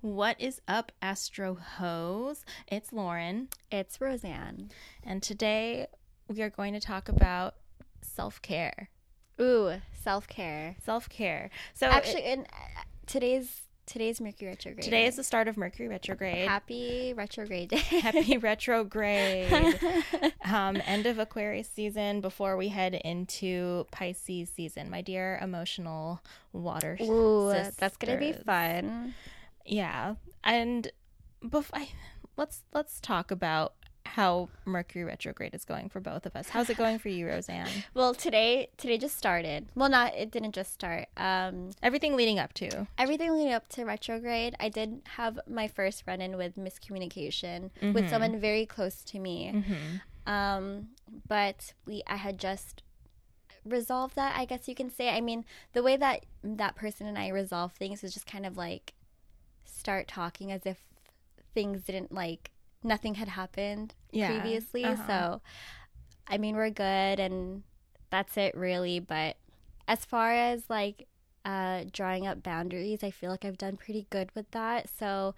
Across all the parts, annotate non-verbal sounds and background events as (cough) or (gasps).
What is up, Astro Hose? It's Lauren, It's Roseanne. and today we are going to talk about self care. Ooh, self care. Self care. So, Actually, it- in uh, today's today's Mercury retrograde. today is the start of Mercury retrograde. happy retrograde day. Happy (laughs) retrograde. (laughs) um, end of Aquarius season before we head into Pisces season. My dear emotional water. Ooh, that's gonna be sisters. fun. Yeah, and I, let's let's talk about how Mercury retrograde is going for both of us. How's it going for you, Roseanne? (laughs) Well, today today just started. Well, not it didn't just start. Um, Everything leading up to. everything leading up to retrograde, I did have my first run in with miscommunication Mm-hmm. with someone very close to me. Um, but we I had just resolved that, I guess you can say. I mean, the way that that person and I resolve things is just kind of like start talking as if things didn't like nothing had happened Yeah, previously. uh-huh. So I mean, we're good and that's it really, but as far as like uh, drawing up boundaries, I feel like I've done pretty good with that. So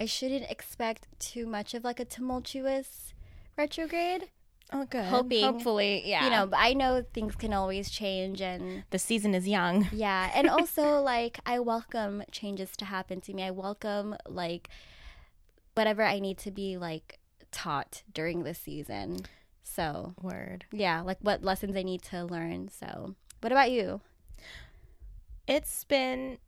I shouldn't expect too much of like a tumultuous retrograde Oh, good. Hoping, Hopefully, yeah. you know but i know things can always change and the season is young. (laughs) yeah and also like i welcome changes to happen to me i welcome like whatever i need to be like taught during this season so Word. yeah like what lessons i need to learn so what about you It's been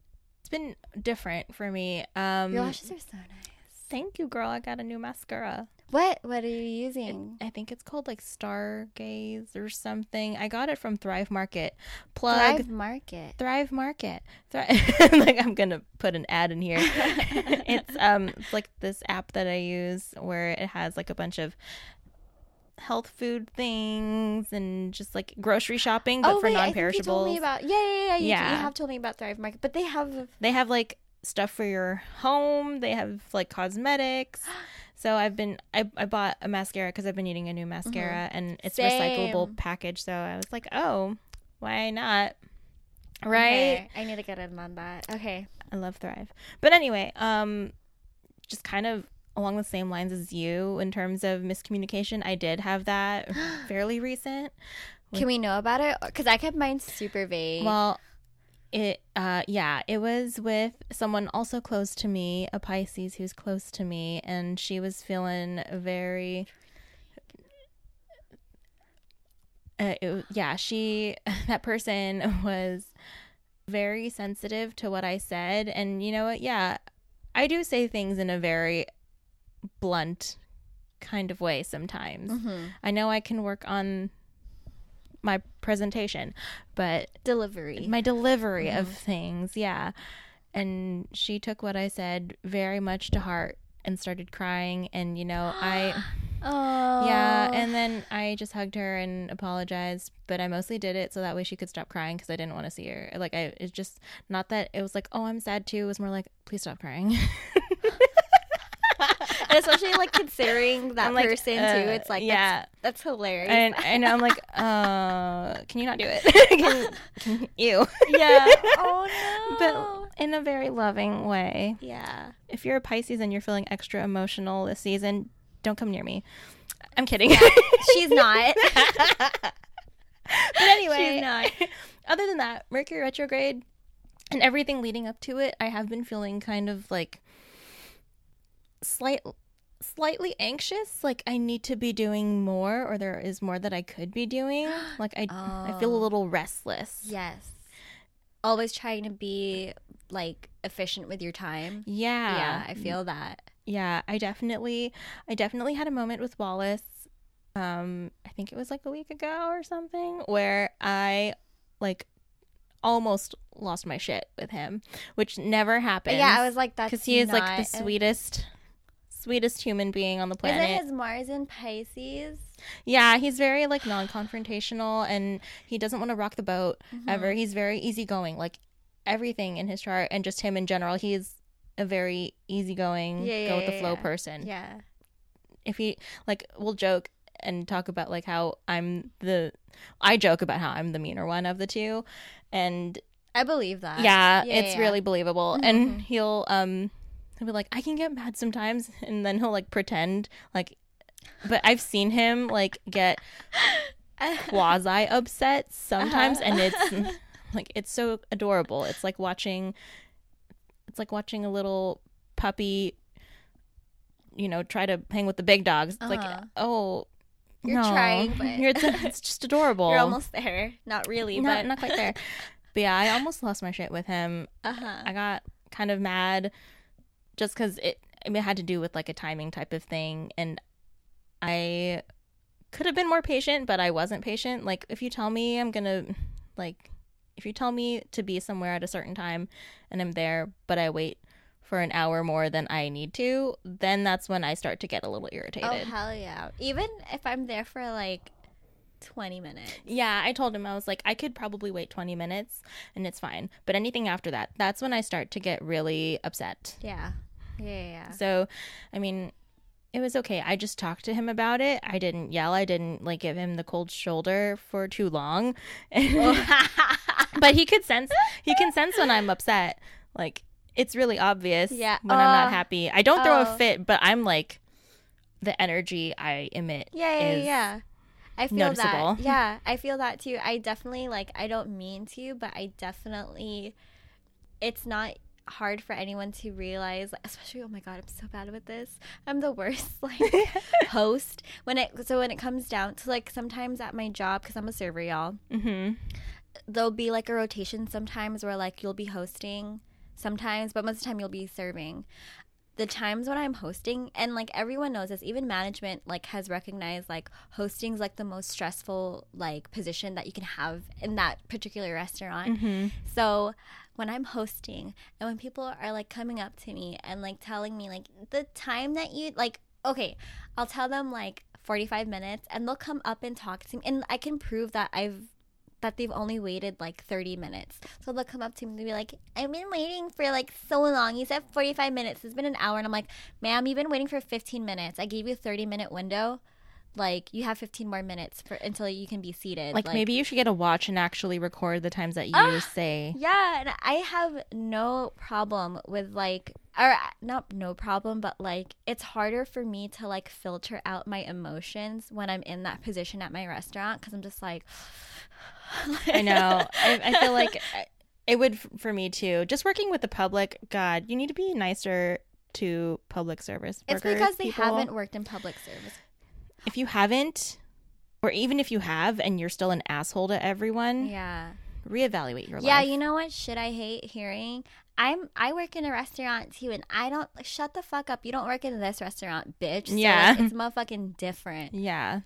it's been different for me. Um, your lashes are so nice Thank you, girl. I got a new mascara. what what are you using I think it's called like Stargaze or something. I got it from Thrive Market. Plug Thrive market Thrive Market. Thrive. (laughs) like I'm gonna put an ad in here. (laughs) it's um it's like this app that I use where it has like a bunch of health food things and just like grocery shopping, but for Oh, wait, I think you told non-perishables. me about yeah yeah yeah you, Yeah. you have told me about thrive market but they have they have like stuff for your home. They have like cosmetics. (gasps) So I've been I, I bought a mascara because I've been needing a new mascara and it's recyclable package. So I was like, oh, why not? Right. Okay, i need to get in on that okay I love Thrive. But anyway, um, just kind of along the same lines as you in terms of miscommunication. I did have that (gasps) fairly recent. Can we know about it? Because I kept mine super vague. Well, it uh yeah, it was with someone also close to me, a Pisces who's close to me, and she was feeling very uh, it, yeah, she (laughs) that person was very sensitive to what I said and you know what? Yeah, I do say things in a very blunt kind of way sometimes. Mhm. I know I can work on my presentation, but delivery. my delivery of mm-hmm. things, yeah. And she took what I said very much to heart and started crying and you know, I (gasps) oh, yeah, and then I just hugged her and apologized, but I mostly did it so that way she could stop crying cuz I didn't want to see her. Like I it's just not that it was like, "Oh, I'm sad too." It was more like, "Please stop crying." (laughs) Especially like considering that like, person uh, too. It's like yeah. that's, that's hilarious. and (laughs) and I'm like, "Uh, can you not do it?" can, (laughs) can you? (laughs) yeah. Oh no. But in a very loving way. yeah. if you're a Pisces and you're feeling extra emotional this season, don't come near me. I'm kidding. She's not. but anyway, She's not. other than that, Mercury retrograde and everything leading up to it, I have been feeling kind of like slight slightly anxious, like I need to be doing more or there is more that I could be doing. (gasps) Like I I feel a Oh. little restless. yes. Always trying to be like efficient with your time. Yeah. yeah I feel that. Yeah, I definitely I definitely had a moment with Wallace. Um I think it was like a week ago or something where I like almost lost my shit with him, which never happens. Yeah, I was like that's cuz he is like the sweetest sweetest human being on the planet. Isn't his Mars in Pisces? Yeah, he's very like non-confrontational and he doesn't want to rock the boat Mm-hmm. ever. He's very easygoing, like everything in his chart and just him in general. He's a very easygoing, Yeah, go with the flow yeah. person. Yeah. If he like we'll joke and talk about like how I'm the I joke about how I'm the meaner one of the two and I believe that. yeah, Yeah, it's yeah. really believable Mhm. (laughs) and he'll um he'll be like, I can get mad sometimes, (laughs) and then he'll like pretend like. But I've seen him like get (laughs) quasi upset sometimes, and it's (laughs) like it's so adorable. It's like watching. It's like watching a little puppy. You know, try to hang with the big dogs. It's like, Uh-huh. oh, You're no. trying, but- it's just adorable. You're almost there. Not really, not, but not quite there. But yeah, I almost lost my shit with him. uh-huh. I got kind of mad just because it, I mean, it had to do with like a timing type of thing. And I could have been more patient, but I wasn't patient. Like, if you tell me I'm going to, like, if you tell me to be somewhere at a certain time and I'm there, but I wait for an hour more than I need to, then that's when I start to get a little oh, irritated. Oh hell yeah! Even if I'm there for like twenty minutes. Yeah, I told him I was like I could probably wait 20 minutes and it's fine. But anything after that, that's when I start to get really upset. Yeah. Yeah. Yeah. So, I mean, it was okay. I just talked to him about it. I didn't yell. I didn't like give him the cold shoulder for too long. (laughs) but he could sense he can sense when I'm upset. Like it's really obvious Yeah. when I'm not Oh. happy. I don't throw Oh. a fit, but I'm like the energy I emit Yeah, yeah, yeah. I feel noticeable. that. (laughs) Yeah, I feel that too. I definitely like I don't mean to, but I definitely it's not hard for anyone to realize especially oh my god i'm so bad with this i'm the worst (laughs) like (laughs) host when it so when it comes down to like sometimes at my job because i'm a server y'all Mm-hmm. there'll be like a rotation sometimes where like you'll be hosting sometimes but most of the time you'll be serving the times when i'm hosting and like everyone knows this even management like has recognized like hosting's like the most stressful like position that you can have in that particular restaurant Mhm. so when I'm hosting and when people are like coming up to me and like telling me like the time that you like okay, I'll tell them like 45 minutes and they'll come up and talk to me and I can prove that I've that they've only waited like 30 minutes. So they'll come up to me and be like, I've been waiting for like so long. You said 45 minutes. It's been an hour. And I'm like, ma'am, you've been waiting for 15 minutes. I gave you a 30 minute window. Like, you have 15 more minutes for until you can be seated. Like, maybe you should get a watch and actually record the times that you Ah! say. Yeah, and I have no problem with like or not no problem, but like it's harder for me to like filter out my emotions when I'm in that position at my restaurant cuz I'm just like (sighs) I know. I, I feel like (laughs) it would f- for me too. Just working with the public, God, you need to be nicer to public service It's because they people. haven't worked in public service. If you haven't, or even if you have, and you're still an asshole to everyone, Yeah. reevaluate your Yeah, life. Yeah, you know what shit I hate hearing? I'm I work in a restaurant too and I don't like, shut the fuck up. You don't work in this restaurant, bitch. So, like, Yeah. it's motherfucking different. (laughs) yeah.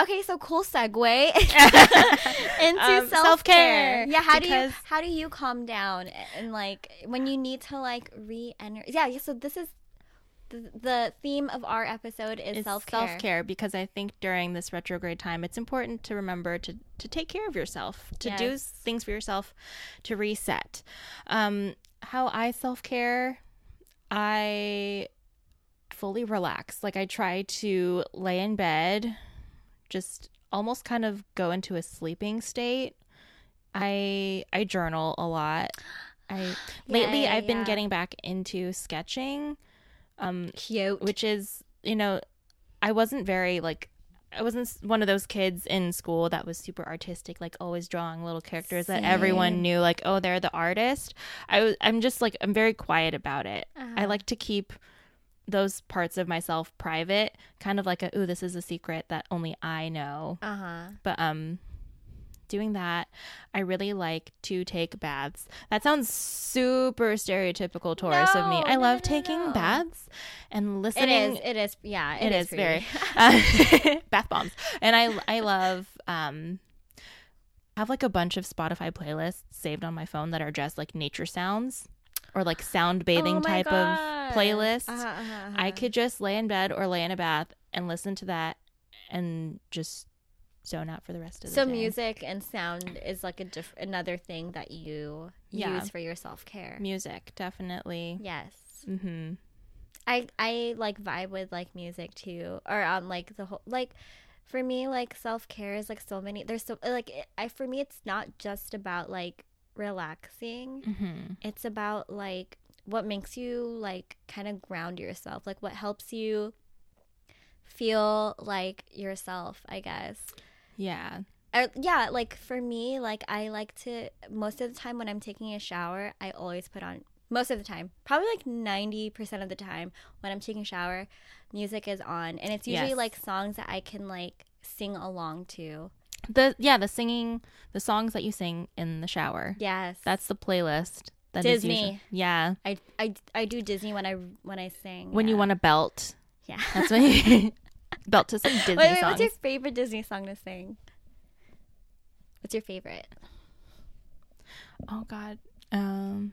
Okay, so cool segue (laughs) (laughs) into Um, self self-care. Yeah, how do you how do you calm down and like when you need to like re-enter? Yeah, yeah, so this is the, the theme of our episode is self care. self care because I think during this retrograde time, it's important to remember to to take care of yourself, to do things for yourself, to reset. Um, how I self care, I fully relax. Like I try to lay in bed, just almost kind of go into a sleeping state. I I journal a lot. I lately yeah, I've been getting back into sketching. Um, Cute. which is you know i wasn't very like i wasn't one of those kids in school that was super artistic like always drawing little characters that everyone knew like oh they're the artist i was i'm just like i'm very quiet about it i Uh-huh. like to keep those parts of myself private kind of like a ooh this is a secret that only i know Uh-huh. but um doing that i really like to take baths that sounds super stereotypical taurus of me i no, love no, taking no. baths and It listening is. It is. Yeah, it is for very (laughs) uh, (laughs) bath bombs and i i love um I have like a bunch of spotify playlists saved on my phone that are just like nature sounds or like sound bathing Oh type God. of playlists Uh-huh, uh-huh, i uh-huh. could just lay in bed or lay in a bath and listen to that and just zone out for the rest of the So day music and sound is like a diff- another thing that you Yeah. use for your self care. music definitely Yes. mm-hmm I I like vibe with like music too, or um like the whole like for me like self care is like so many. There's so like it, I for me it's not just about like relaxing. mm-hmm It's about like what makes you like kind of ground yourself? Like what helps you feel like yourself, I guess. Yeah. Uh, yeah, like for me, like I like to most of the time when I'm taking a shower, I always put on most of the time, probably like 90% of the time when I'm taking a shower, music is on and it's usually Yes. like songs that I can like sing along to. The yeah, the singing, the songs that you sing in the shower. Yes. That's the playlist. That is Disney. yeah. I, I I do Disney when I when I sing. When you want to belt, Yeah. that's when you (laughs) (laughs) belt to some Disney Wait, wait, songs. what's your favorite Disney song to sing? What's your favorite? Oh God. Um.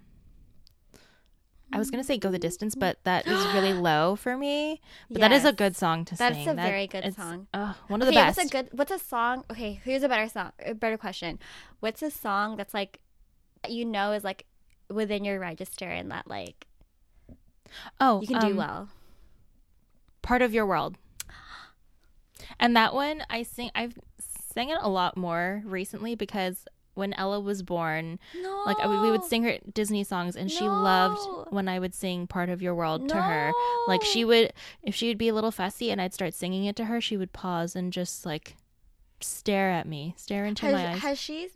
I was gonna say "Go the Distance," but that is really (gasps) low for me. But that is a good song to That's sing. That's a That- very good song. Uh, one of the best. what's a good what's a song? Okay, here's a better song. A better question. What's a song that's like you know is like within your register and that like oh, you can do um, well? part of your world. And that one I sing I've sang it a lot more recently because when Ella was born, No. like we, we would sing her Disney songs and she No. loved when I would sing part of your world to her. Like she would if she would be a little fussy and I'd start singing it to her, she would pause and just like stare at me, stare into has, my eyes. has she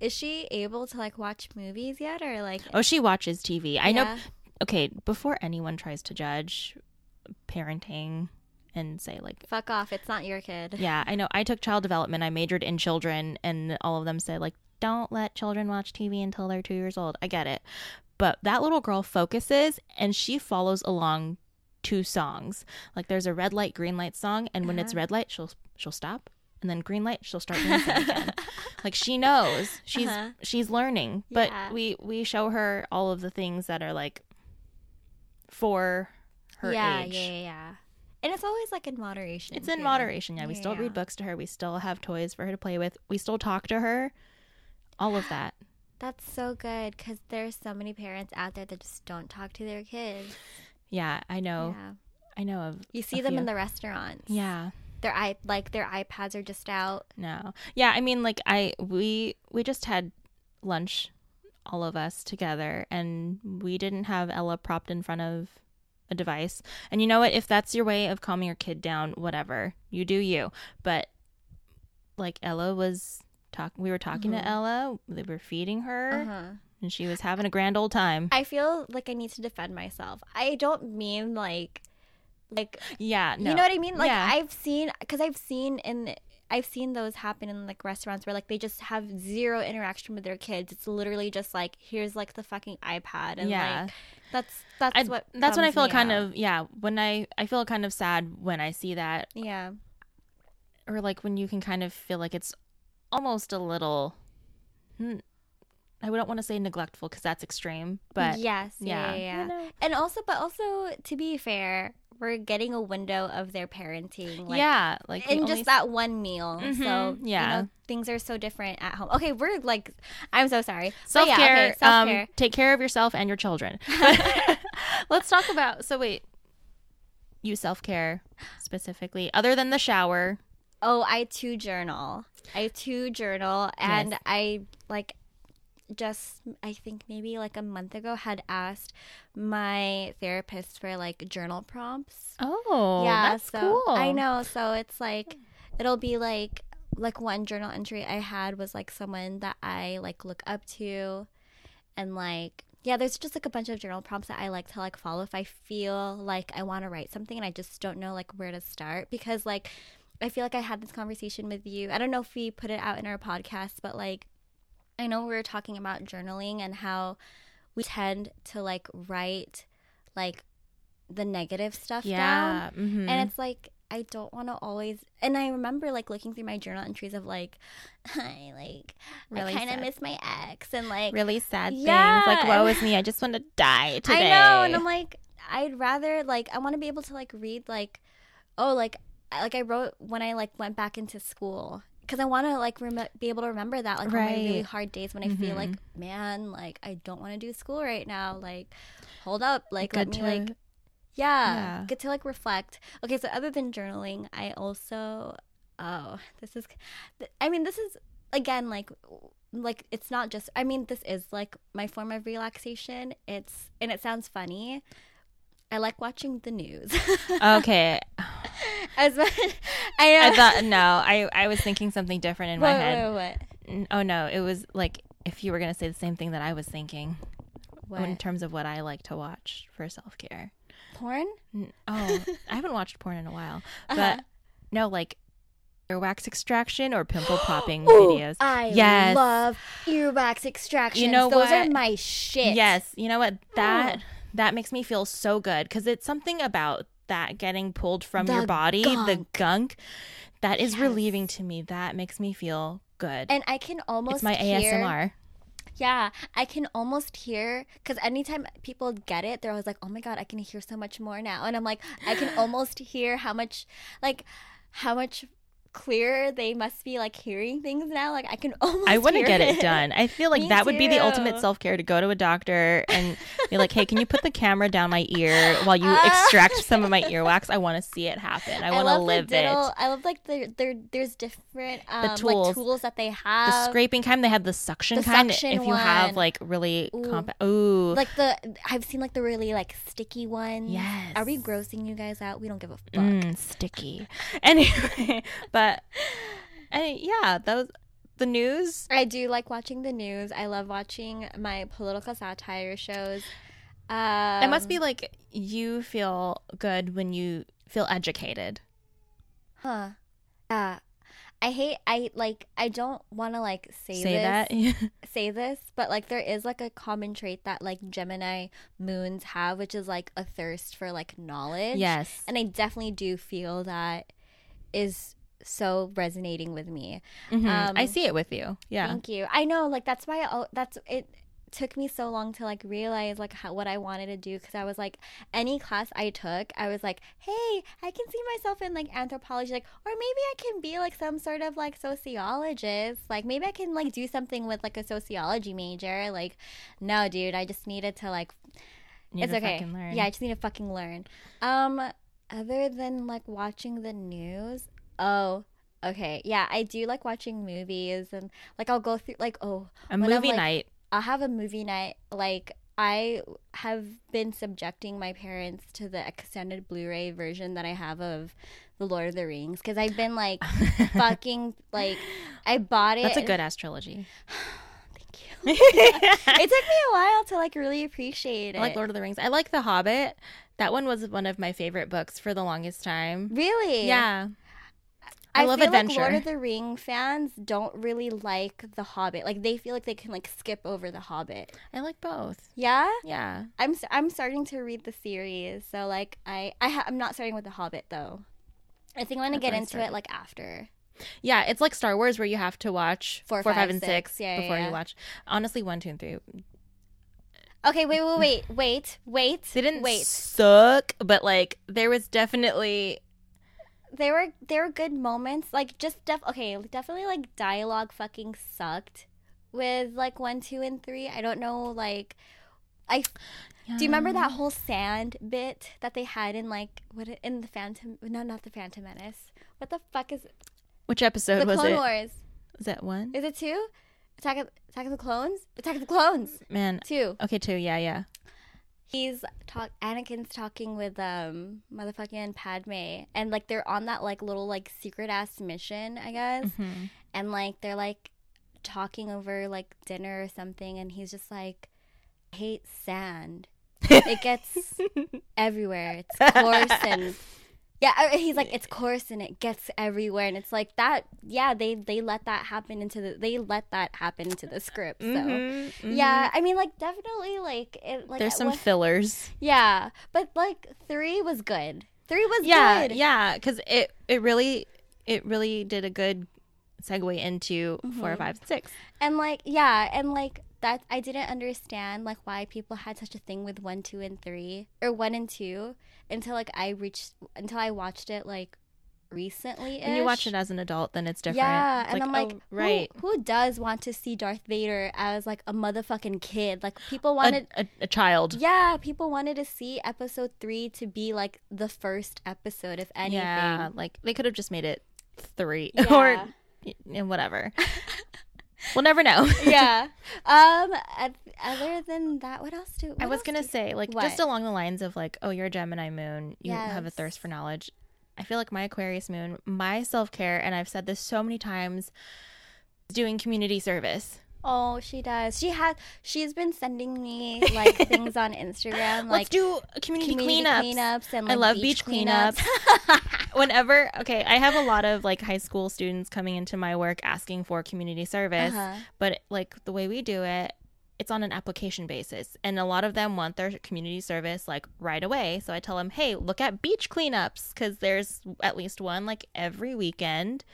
is she able to like watch movies yet or like oh, she watches TV. I know okay, before anyone tries to judge parenting and say like fuck off, it's not your kid. Yeah, I know. I took child development. I majored in children, and all of them said like, "Don't let children watch TV until they're two years old." I get it, but that little girl focuses and she follows along two songs. Like there's a red light, green light song, and when it's Uh-huh. red light, she'll she'll stop, and then green light, she'll start dancing again. (laughs) like she knows she's Uh-huh. she's learning, but Yeah. we we show her all of the things that are like for her yeah, age. yeah, yeah, yeah. And it's always like in moderation. It's in moderation. Yeah, we still Yeah. read books to her. We still have toys for her to play with. We still talk to her. All of that. (sighs) That's so good because there's so many parents out there that just don't talk to their kids. Yeah, I know. Yeah. I know of. You see them few. in the restaurants. Yeah. Their i like their iPads are just out. No. Yeah, I mean like I we we just had lunch all of us together and we didn't have Ella propped in front of a device. And you know what? If that's your way of calming your kid down, whatever. You do you. But like Ella was talk we were talking Mhm. to Ella, they were feeding her Uh-huh. and she was having a grand old time. I feel like I need to defend myself. I don't mean like like Yeah, no. you know what I mean? Like Yeah. I've seen cuz I've seen in I've seen those happen in like restaurants where like they just have zero interaction with their kids. It's literally just like here's like the fucking iPad and Yeah. like that's that's I, what that's when I feel kind out. of yeah when I I feel kind of sad when I see that yeah. or like when you can kind of feel like it's almost a little hmm, I don't want to say neglectful because that's extreme but yes, yeah, yeah, yeah, yeah. you know. And also, but also to be fair, we're getting a window of their parenting. Like, yeah like in only- just that one meal. So Mhm, yeah. you know, things are so different at home. Okay, we're like, I'm so sorry. Self yeah, care okay, self-care. um take care of yourself and your children (laughs) (laughs) let's talk about so wait you self care specifically other than the shower oh, I too journal. I too journal, and Yes. I like just I think maybe like a month ago had asked my therapist for like journal prompts. oh yeah, that's so cool I know. So it's like it'll be like like one journal entry I had was like someone that I like look up to and like yeah, there's just like a bunch of journal prompts that I like to like follow if I feel like I want to write something and I just don't know like where to start because like I feel like I had this conversation with you. I don't know if we put it out in our podcast, but like I know we were talking about journaling and how we tend to like write like the negative stuff down. yeah mhm. And it's like I don't want to always. And I remember like looking through my journal entries of like, (laughs) I like Really I kind of miss my ex and like really sad Yeah, things like woe is me i (laughs) just want to die today I know, and I'm like I'd rather like I want to be able to like read like oh like like I wrote when I like went back into school because I want to like rem- be able to remember that like on my really hard days when I feel like Mhm. man like I don't want to do school right now like hold up like Good let me like yeah, Yeah. get to like reflect okay so other than journaling I also oh this is I mean this is again like like it's not just I mean this is like my form of relaxation. It's and it sounds funny. I like watching the news. Okay. (laughs) As much, I know. I thought no, I I was thinking something different in my head. what, what, Oh no, it was like if you were going to say the same thing that I was thinking what? in terms of what I like to watch for self-care. Porn? Oh, I haven't watched porn in a while. (laughs) But Uh-huh. no, like earwax extraction or pimple (gasps) popping videos. I Yes. love earwax You know Those are my shit. Yes, you know what? That that makes me feel so good because it's something about that getting pulled from your The body, the gunk. gunk, that is Yes. relieving to me. That makes me feel good. And I can almost it's my hear, ASMR. Yeah, I can almost hear because anytime people get it, they're always like, "Oh my god, I can hear so much more now," and I'm like, I can (gasps) almost hear how much, like, how much clearer they must be like hearing things now. Like I can (laughs) almost. I want to get it done. I feel (laughs) like Me that would be the ultimate self care to go to a doctor and be like, "Hey, can you put the camera down my ear while you Ah. (laughs) extract some of my earwax? I want to see it happen. I want to the live it." diddle- I love like the there. There's different um, tools. like tools that they have The scraping kind, they have the suction the kind. suction if you have like really Ooh. compact, ooh, like the I've seen like the really like sticky ones. Yes. Are we grossing you guys out? We don't give a fuck. Mm, sticky. Anyway, but and yeah, those the news. I do like watching the news. I love watching my political satire shows. Um, it must be like you feel good when you feel educated. huh. Yeah. I hate I like I don't want to like say, Say this that. (laughs) say this, but like there is like a common trait that like Gemini moons have, which is like a thirst for like knowledge. yes. And I definitely do feel that is so resonating with me. Mhm. um, I see it with you. Yeah. Thank you. I know, like that's why I, that's it took me so long to like realize like how, what I wanted to do because I was like any class I took, I was like, hey, I can see myself in like anthropology, like or maybe I can be like some sort of like sociologist, like maybe I can like do something with like a sociology major. Like, no, dude, I just needed to like Need it's to okay. fucking learn. Yeah, I just need to fucking learn. Um, other than like watching the news, oh, okay, yeah, I do like watching movies and like I'll go through like oh, A I'm, movie like, night. I'll have a movie night. Like I have been subjecting my parents to the extended Blu-ray version that I have of the Lord of the Rings because I've been like (laughs) fucking like I bought it. That's a good ass trilogy. (sighs) Thank you. (laughs) it took me a while to like really appreciate it. I like Lord of the Rings. I like The Hobbit. That one was one of my favorite books for the longest time. really? Yeah. I, love feel adventure. Like Lord of the Ring fans don't really like The Hobbit. Like they feel like they can like skip over The Hobbit. I like both. Yeah, Yeah. I'm I'm starting to read the series, so like I I ha- I'm not starting with The Hobbit though. I think I'm gonna That's get into it like after. Yeah, it's like Star Wars where you have to watch Four, four, five, five, and six. six, yeah, before yeah. you watch. Honestly, one, two, and three. Okay, wait, wait, wait, wait, wait. They didn't wait. suck, but like there was definitely There were there were good moments. Like just def okay, definitely like dialogue fucking sucked with like one, two, and three. I don't know like. I Do you remember that whole sand bit that they had in like what in the Phantom? No, not the Phantom Menace. What the fuck is Which episode the was Clone it? Wars? Is that one? Is it two? Attack of Attack of the Clones? Attack of the Clones. Man. Two. Okay, two. Yeah, yeah. He's talk. Anakin's talking with um motherfucking Padme, and like they're on that like little like secret ass mission, I guess. Mhm. and like they're like talking over like dinner or something and he's just like I hate sand it gets (laughs) everywhere it's coarse and yeah uh, he's like it's coarse and it gets everywhere and it's like that yeah they they let that happen into the they let that happen into the script so Mhm, mhm. yeah i mean like definitely like it like There's some what- fillers. yeah but like three was good three was Yeah, good yeah, because it it really it really did a good segue into Mm-hmm. four, five, six. And like, yeah, and like that, I didn't understand like why people had such a thing with one, two, and three, or one and two, until like I reached, until I watched it like recently. When you watch it as an adult, then it's different. yeah, and I'm oh, like, oh, right. who, who does want to see Darth Vader as like a motherfucking kid? Like people wanted. a, a child. yeah, people wanted to see episode three to be like the first episode, if anything. Yeah, like they could have just made it three (laughs) Yeah. or y- whatever. (laughs) we'll never know. (laughs) yeah. Um. Other than that, what else do? I was gonna do- say, like, What? just along the lines of like, oh, you're a Gemini moon, you have a thirst for knowledge. I feel like my Aquarius moon, my self care, and I've said this so many times, doing community service. Oh, she does. She has. She's been sending me like (laughs) things on Instagram, Let's do community, community cleanups. cleanups and I love beach, cleanups. (laughs) Whenever, okay, I have a lot of like high school students coming into my work asking for community service, Uh-huh. but like the way we do it, it's on an application basis, and a lot of them want their community service like right away. So I tell them, hey, look at beach cleanups because there's at least one like every weekend.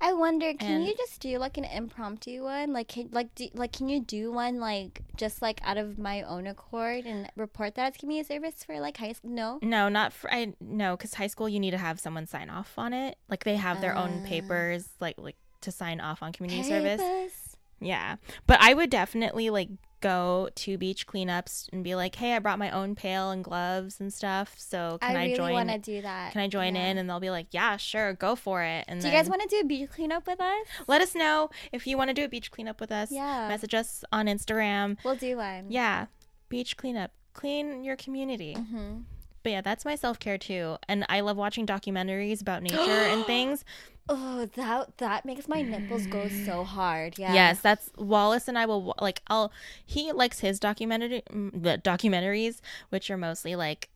I wonder, can And- you just do like an impromptu one? Like, can, like, do, like, can you do one like just like out of my own accord and report that as community service for like high school? No. No, not for I no, because high school you need to have someone sign off on it. Like they have their own Ah. papers, like like to sign off on community service. Yeah. But I would definitely like go to beach cleanups and be like, "Hey, I brought my own pail and gloves and stuff. So can I I, really join? want to do that. Can I join Yeah. in?" And they'll be like, "Yeah, sure, go for it." And Do you guys want to do a beach cleanup with us? let us know if you want to do a beach cleanup with us. Yeah. Message us on Instagram. We'll do one. Yeah. Beach cleanup. Clean your community. hmm But yeah, that's my self-care too. And I love watching documentaries about (gasps) nature and things. Oh, that that makes my nipples go so hard. Yeah. Yes, that's Wallace and I will like I'll he likes his documentary mm, the documentaries which are mostly like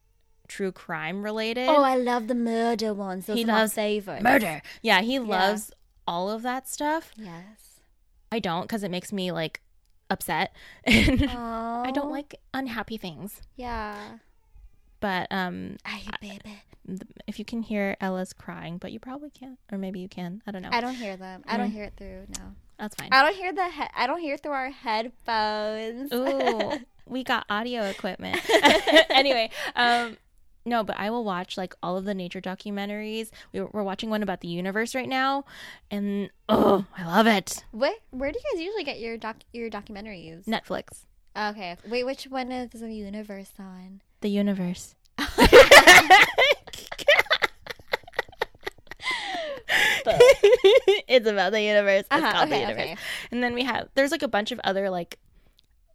true crime related. Oh, I love the murder ones. Those He loves favorites. murder. Yeah, he loves all of that stuff. Yes. I don't cuz it makes me like upset (laughs) and. I don't like unhappy things. Yeah. But um Ay, baby. th- if you can hear Ella's crying, but you probably can't or maybe you can. I don't know. I don't hear them. I don't Mm. hear it through. No. That's fine. I don't hear the. He- I don't hear through our headphones. Ooh, (laughs) we got audio equipment. (laughs) (laughs) anyway, um, no, but I will watch like all of the nature documentaries. We, we're watching one about the universe right now, and oh, I love it. Where Where do you guys usually get your doc your documentaries? Netflix, Okay. Wait, which one is the universe on? the universe. (laughs) it's about the universe. Uh-huh, called the okay, universe. okay. And then we have there's like a bunch of other like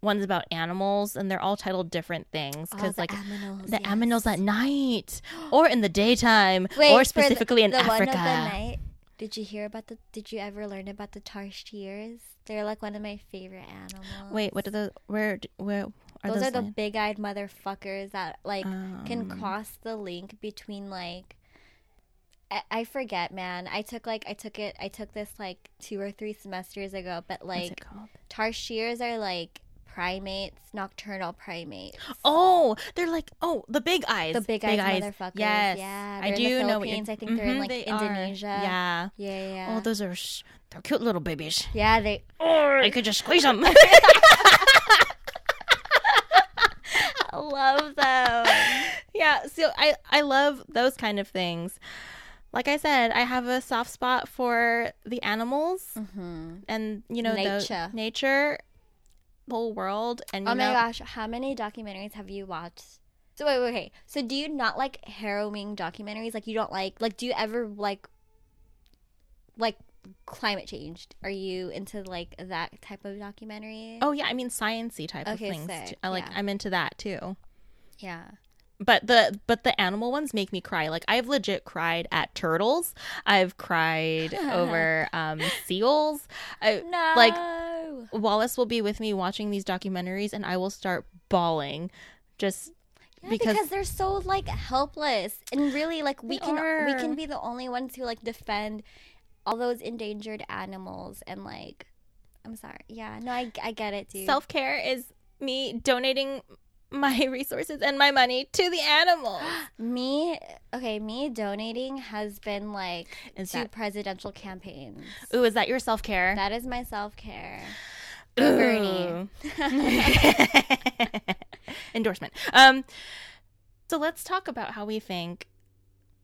ones about animals, and they're all titled different things Oh, because the like aminals, the yes. aminals at night or in the daytime Wait, or for the- specifically in the One Africa. of the night. Did you hear about the? Did you ever learn about the tarsiers? They're like one of my favorite animals. Wait, what are the where where are those, those? are the big-eyed motherfuckers that like can Um, cross the link between like I, I forget man i took like i took it i took this like two or three semesters ago but like tarsiers are like primates nocturnal primates Oh, they're like oh the big eyes. the big eyes motherfuckers Yes, yeah I do know what i think they're in Mhm, like they indonesia Yeah. yeah yeah, yeah. Oh, those are sh- they're cute little babies. yeah they I could just squeeze them. (laughs) I love them (laughs) yeah. So I I love those kind of things. Like I said, I have a soft spot for the animals hmm and you know Nature. the nature, the whole world, and oh my know, gosh how many documentaries have you watched so wait, wait, okay. So do you not like harrowing documentaries? Like you don't like like do you ever like like climate change? Are you into like that type of documentary? Oh yeah, I mean sciency type Okay, of things. sick. I like yeah. I'm into that too. yeah. But the but the animal ones make me cry. Like I've legit cried at turtles. I've cried (laughs) over um seals. I, No. Like Wallace will be with me watching these documentaries and I will start bawling just yeah, because- because, they're so like helpless and really like we can we can be the only ones who like defend all those endangered animals and like I'm sorry. Yeah. No, I, I get it, dude. self-care is me donating my (laughs) resources and my money to the animals. (gasps) Me, okay, me donating has been like Is two that- presidential campaigns. Ooh, is that your self-care? That is my self care. Bernie. (laughs) (laughs) Endorsement. Um, so let's talk about how we think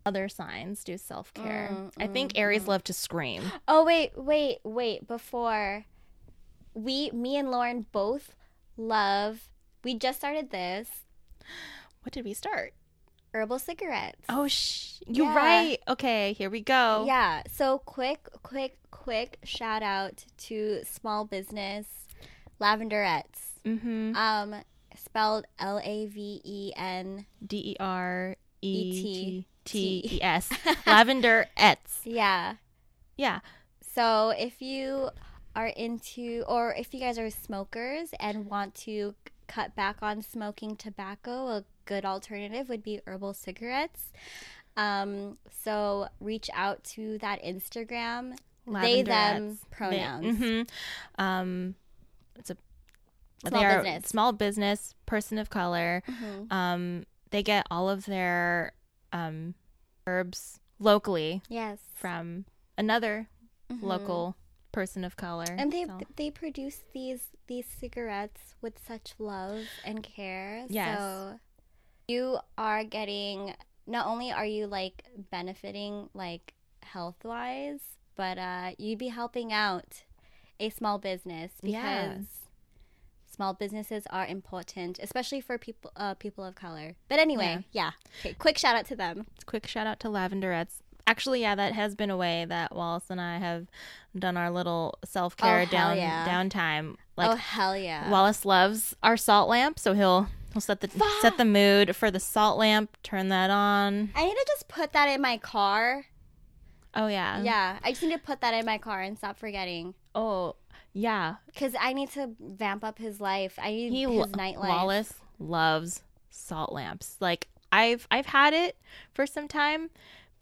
other signs do self care. Mm, I think Aries love to scream. Oh wait, wait, wait. Before we, me and Lauren both love. We just started this. What did we start? herbal cigarettes. Oh, sh- you're Yeah. right. Okay, here we go. Yeah. So quick, quick, quick shout out to small business Lavenderettes. Mm-hmm. Um, spelled L A V E N. D E R E T. T E S. (laughs) Lavender Etz. (laughs) Yeah. Yeah. So if you are into, or if you guys are smokers and want to cut back on smoking tobacco, a good alternative would be herbal cigarettes. Um, so reach out to that Instagram. they them pronouns. Mm-hmm. Um, it's a Small they are business. small business person of color. Mhm. Um, they get all of their um herbs locally Yes. from another Mhm. local person of color. And they so- they produce these these cigarettes with such love and care. Yes. So you are getting not only are you like benefiting like health wise, but uh you'd be helping out a small business because Yeah. small businesses are important, especially for people uh people of color. But anyway, yeah. Okay, quick shout out to them. quick shout out to Lavenderettes. Actually, yeah, that has been a way that Wallace and I have done our little self care Oh, down yeah. downtime. Oh, like oh hell yeah. Wallace loves our salt lamp, so he'll he'll set the set the mood for the salt lamp, turn that on. I need to just put that in my car. Oh yeah. Yeah, I just need to put that in my car and stop forgetting. Oh yeah. Because I need to vamp up his life. I need He his lo- nightlife. Wallace loves salt lamps. Like I've I've had it for some time,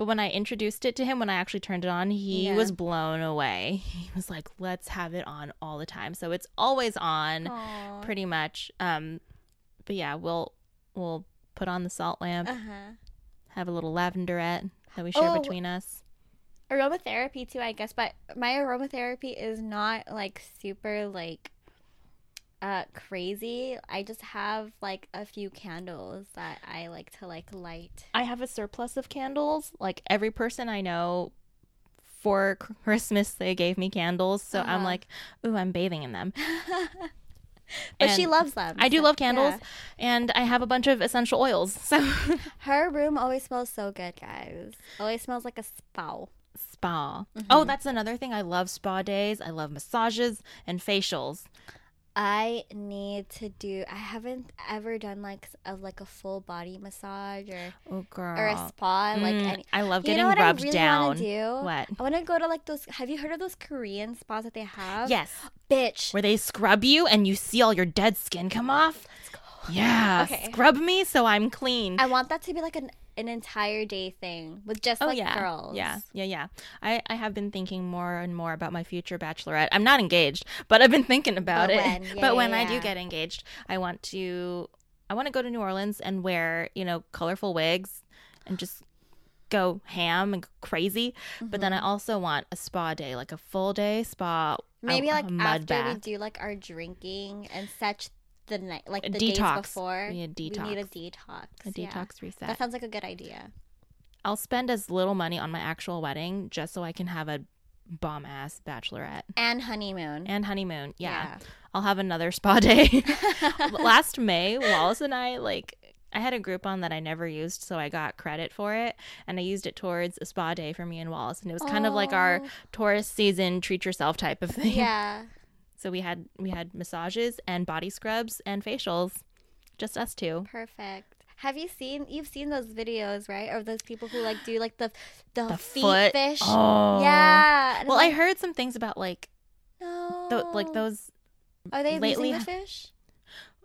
but when I introduced it to him, when I actually turned it on, he Yeah. was blown away. He was like, "Let's have it on all the time." So it's always on, Aw. pretty much. Um, but yeah, we'll we'll put on the salt lamp, Uh-huh. have a little lavenderette that we share Oh. between us. Aromatherapy too, I guess. But my aromatherapy is not like super like uh crazy. I just have like a few candles that I like to like light. I have a surplus of candles. Like every person I know for Christmas they gave me candles. So I'm Uh-huh. like, ooh, I'm bathing in them. (laughs) But she loves them. I do so- love candles yeah. and I have a bunch of essential oils. So (laughs) Her room always smells so good, guys. Always smells like a spa. spa. Mm-hmm. Oh, that's another thing. I love spa days. I love massages and facials. I need to do. I haven't ever done like a like a full body massage or Oh girl. or a spa. Like Mm, any, I love you getting know what rubbed I really down. do? What? I want to go to like those. Have you heard of those Korean spas that they have? Yes. bitch. Where they scrub you and you see all your dead skin come off. Yeah. Okay. Scrub me so I'm clean. I want that to be like an an entire day thing with just Oh like yeah, girls. yeah, yeah, yeah. I I have been thinking more and more about my future bachelorette. I'm not engaged, but I've been thinking about But it. when- (laughs) yeah, but when yeah, I do get engaged, I want to I want to go to New Orleans and wear you know colorful wigs and just go ham and crazy. But then I Mm-hmm. also want a spa day, like a full day spa. Maybe a, like a mud after we bath. do like our drinking and such the night like the detox. days before. We need a We need a detox. detox. a yeah. detox reset. That sounds like a good idea. I'll spend as little money on my actual wedding just so I can have a bomb ass bachelorette. And honeymoon. and honeymoon. Yeah. Yeah. I'll have another spa day. (laughs) (laughs) Last May, Wallace and I like I had a Groupon that I never used, so I got credit for it, and I used it towards a spa day for me and Wallace, and it was kind of like our oh. Taurus season, treat yourself type of thing. Yeah. (laughs) So we had we had massages and body scrubs and facials, just us two. Perfect. Have you seen you've seen those videos, right? Or those people who like do like the the, The feet foot. fish. Oh. Yeah. and Well, I'm I heard some things about like no. the, like those Are they lately- abusing the fish?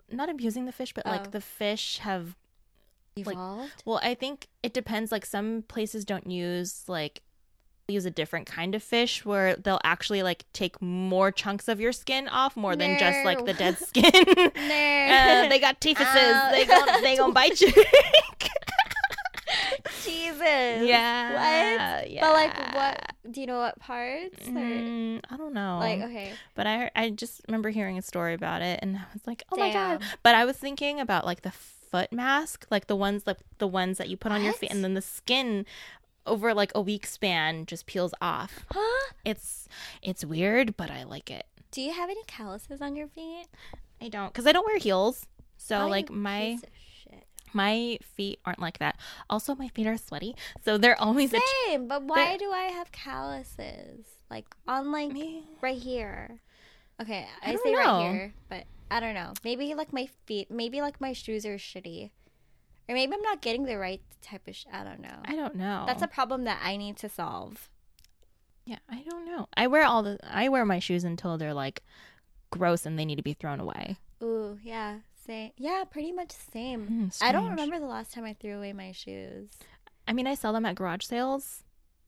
not abusing the fish, but Oh. like the fish have Like- Evolved? Well, I think it depends. Like some places don't use like use a different kind of fish where they'll actually like take more chunks of your skin off more than just like the dead skin. (laughs) uh, they got typhuses. (laughs) They gon' they gonna bite you. (laughs) Jesus. yeah. What? Yeah. But like what do you know what parts? Mm, I don't know. like okay. but I I just remember hearing a story about it and I was like, "Oh my god." But I was thinking about like the foot mask, like the ones like the ones that you put on your feet and then the skin over like a week span just peels off. Huh? It's it's weird, but I like it. Do you have any calluses on your feet? I don't cuz I don't wear heels. So Oh, like my piece of shit. my feet aren't like that. Also, my feet are sweaty, so they're always Same, but why do I have calluses? Like on like Me- right here. Okay, I, I say know. right here, but I don't know. Maybe like my feet. Maybe like my shoes are shitty, or maybe I'm not getting the right type of. Sh- I don't know. I don't know. That's a problem that I need to solve. yeah. I don't know. I wear all the. I wear my shoes until they're like gross and they need to be thrown away. Ooh, yeah, same. Yeah, pretty much same. Mm, I don't remember the last time I threw away my shoes. I mean, I sell them at garage sales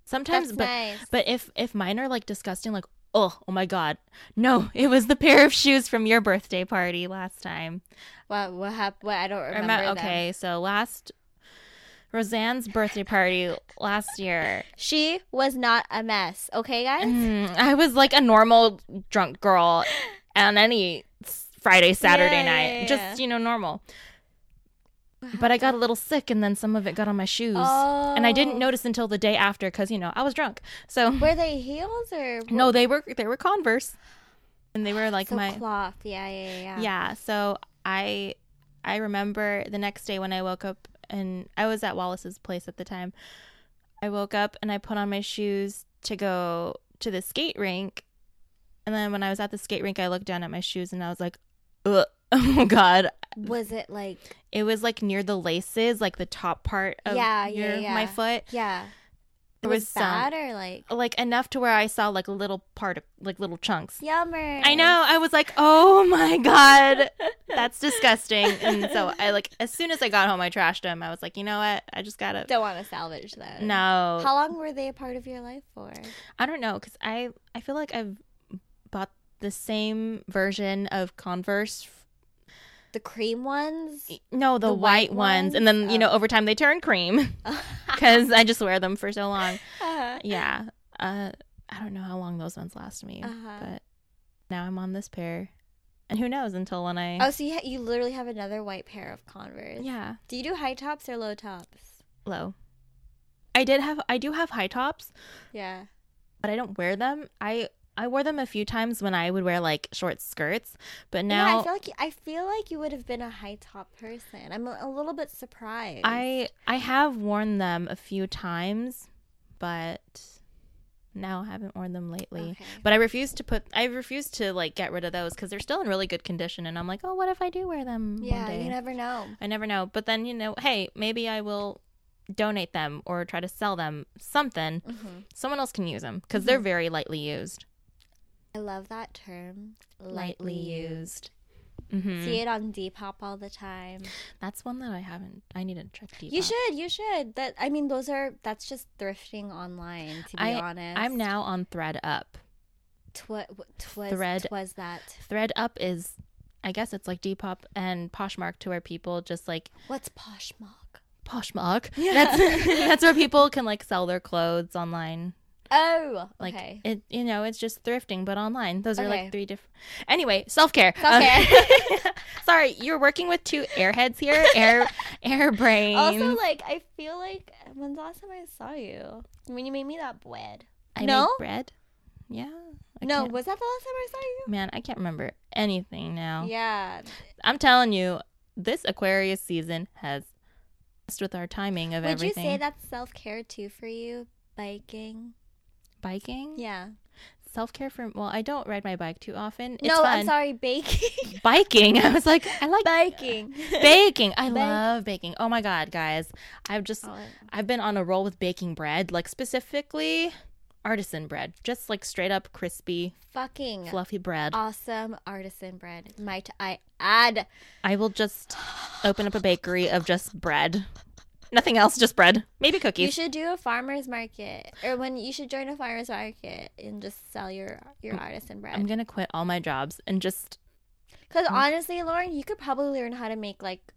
sometimes, That's but nice. but if if mine are like disgusting, like oh oh my god, no, it was the pair of shoes from your birthday party last time. what what happened? What I don't remember. Remember? them. Okay, so last Roseanne's birthday party last year, She was not a mess. Okay, guys. mm, I was like a normal drunk girl on any Friday Saturday Yeah, night, yeah, yeah. just you know normal. But I got a little sick, and then some of it got on my shoes, and I didn't Oh. notice until the day after because you know I was drunk. So Were they heels or (laughs) no, they were they were Converse, and they were like so my cloth? Yeah, yeah, yeah. yeah. So I I remember the next day when I woke up and I was at Wallace's place at the time. I woke up and I put on my shoes to go to the skate rink, and then when I was at the skate rink, I looked down at my shoes and I was like, Ugh, (laughs) oh god. Was it like It was like near the laces, like the top part of Yeah, yeah, your, yeah. my foot. yeah? It There was, was some- bad or like Like enough to where I saw like a little part of like little chunks. yummer. I know. I was like, "Oh my god, that's disgusting." And so I like as soon as I got home, I trashed them. I was like, "You know what? I just gotta Don't want to salvage that. no." How long were they a part of your life for? I don't know because I I feel like I've bought the same version of Converse. The cream ones. No, the, The white, white ones, and then ones? you know Oh. over time they turn cream (laughs) because I just wear them for so long. Uh-huh. Yeah, uh, I don't know how long those ones last me, Uh-huh. but now I'm on this pair, and who knows until when I Oh, so you ha- you literally have another white pair of Converse. yeah Do you do high tops or low tops? low. I did have I do have high tops, Yeah. but I don't wear them. I I wore them a few times when I would wear like short skirts, but yeah, now I feel like you, I feel like you would have been a high top person. I'm a, a little bit surprised. I I have worn them a few times, but now I haven't worn them lately. Okay. But I refuse to put I refuse to like get rid of those because they're still in really good condition, and I'm like, oh, what if I do wear them one Yeah, day? you never know. I never know. But then you know, hey, maybe I will donate them or try to sell them something. Mhm. Someone else can use them because Mm-hmm. they're very lightly used. I love that term. Lightly, used. hmm See it on Depop all the time. That's one that I haven't. I need to check deep. You should, you should. That I mean, those are that's just thrifting online. To be I, honest, I'm now on ThredUp. Twas Thread- was that? ThredUp is, I guess it's like Depop and Poshmark to where people just like What's Poshmark? Poshmark. That's (laughs) (laughs) that's where people can like sell their clothes online. Oh, Like okay. it, you know, it's just thrifting but online. Those are like three different. Anyway, self care. Self-care. Um, (laughs) sorry, you're working with two airheads here. Air, (laughs) air brain. Also, like I feel like when's the last time I saw you? When you made me that bread. I no? bread. Yeah. I no, can't- was that the last time I saw you? Man, I can't remember anything now. Yeah. I'm telling you, this Aquarius season has messed with our timing of Would everything. Would you say that's self care too for you? Biking. Biking? Yeah. Self care for well, I don't ride my bike too often. It's no, fun. I'm sorry, baking. (laughs) Biking. I was like, I like Biking. (laughs) baking. I love baking. Oh my god, guys. I've just Oh, I've been on a roll with baking bread, like specifically artisan bread. Just like straight up crispy, fucking fluffy bread. awesome artisan bread. Might I add? I will just open up a bakery of just bread. Nothing else, just bread. Maybe cookies. You should do a farmers market, or when you should join a farmers market and just sell your your mm. artisan bread. I'm gonna quit all my jobs and just Because mm. honestly, Lauren, you could probably learn how to make like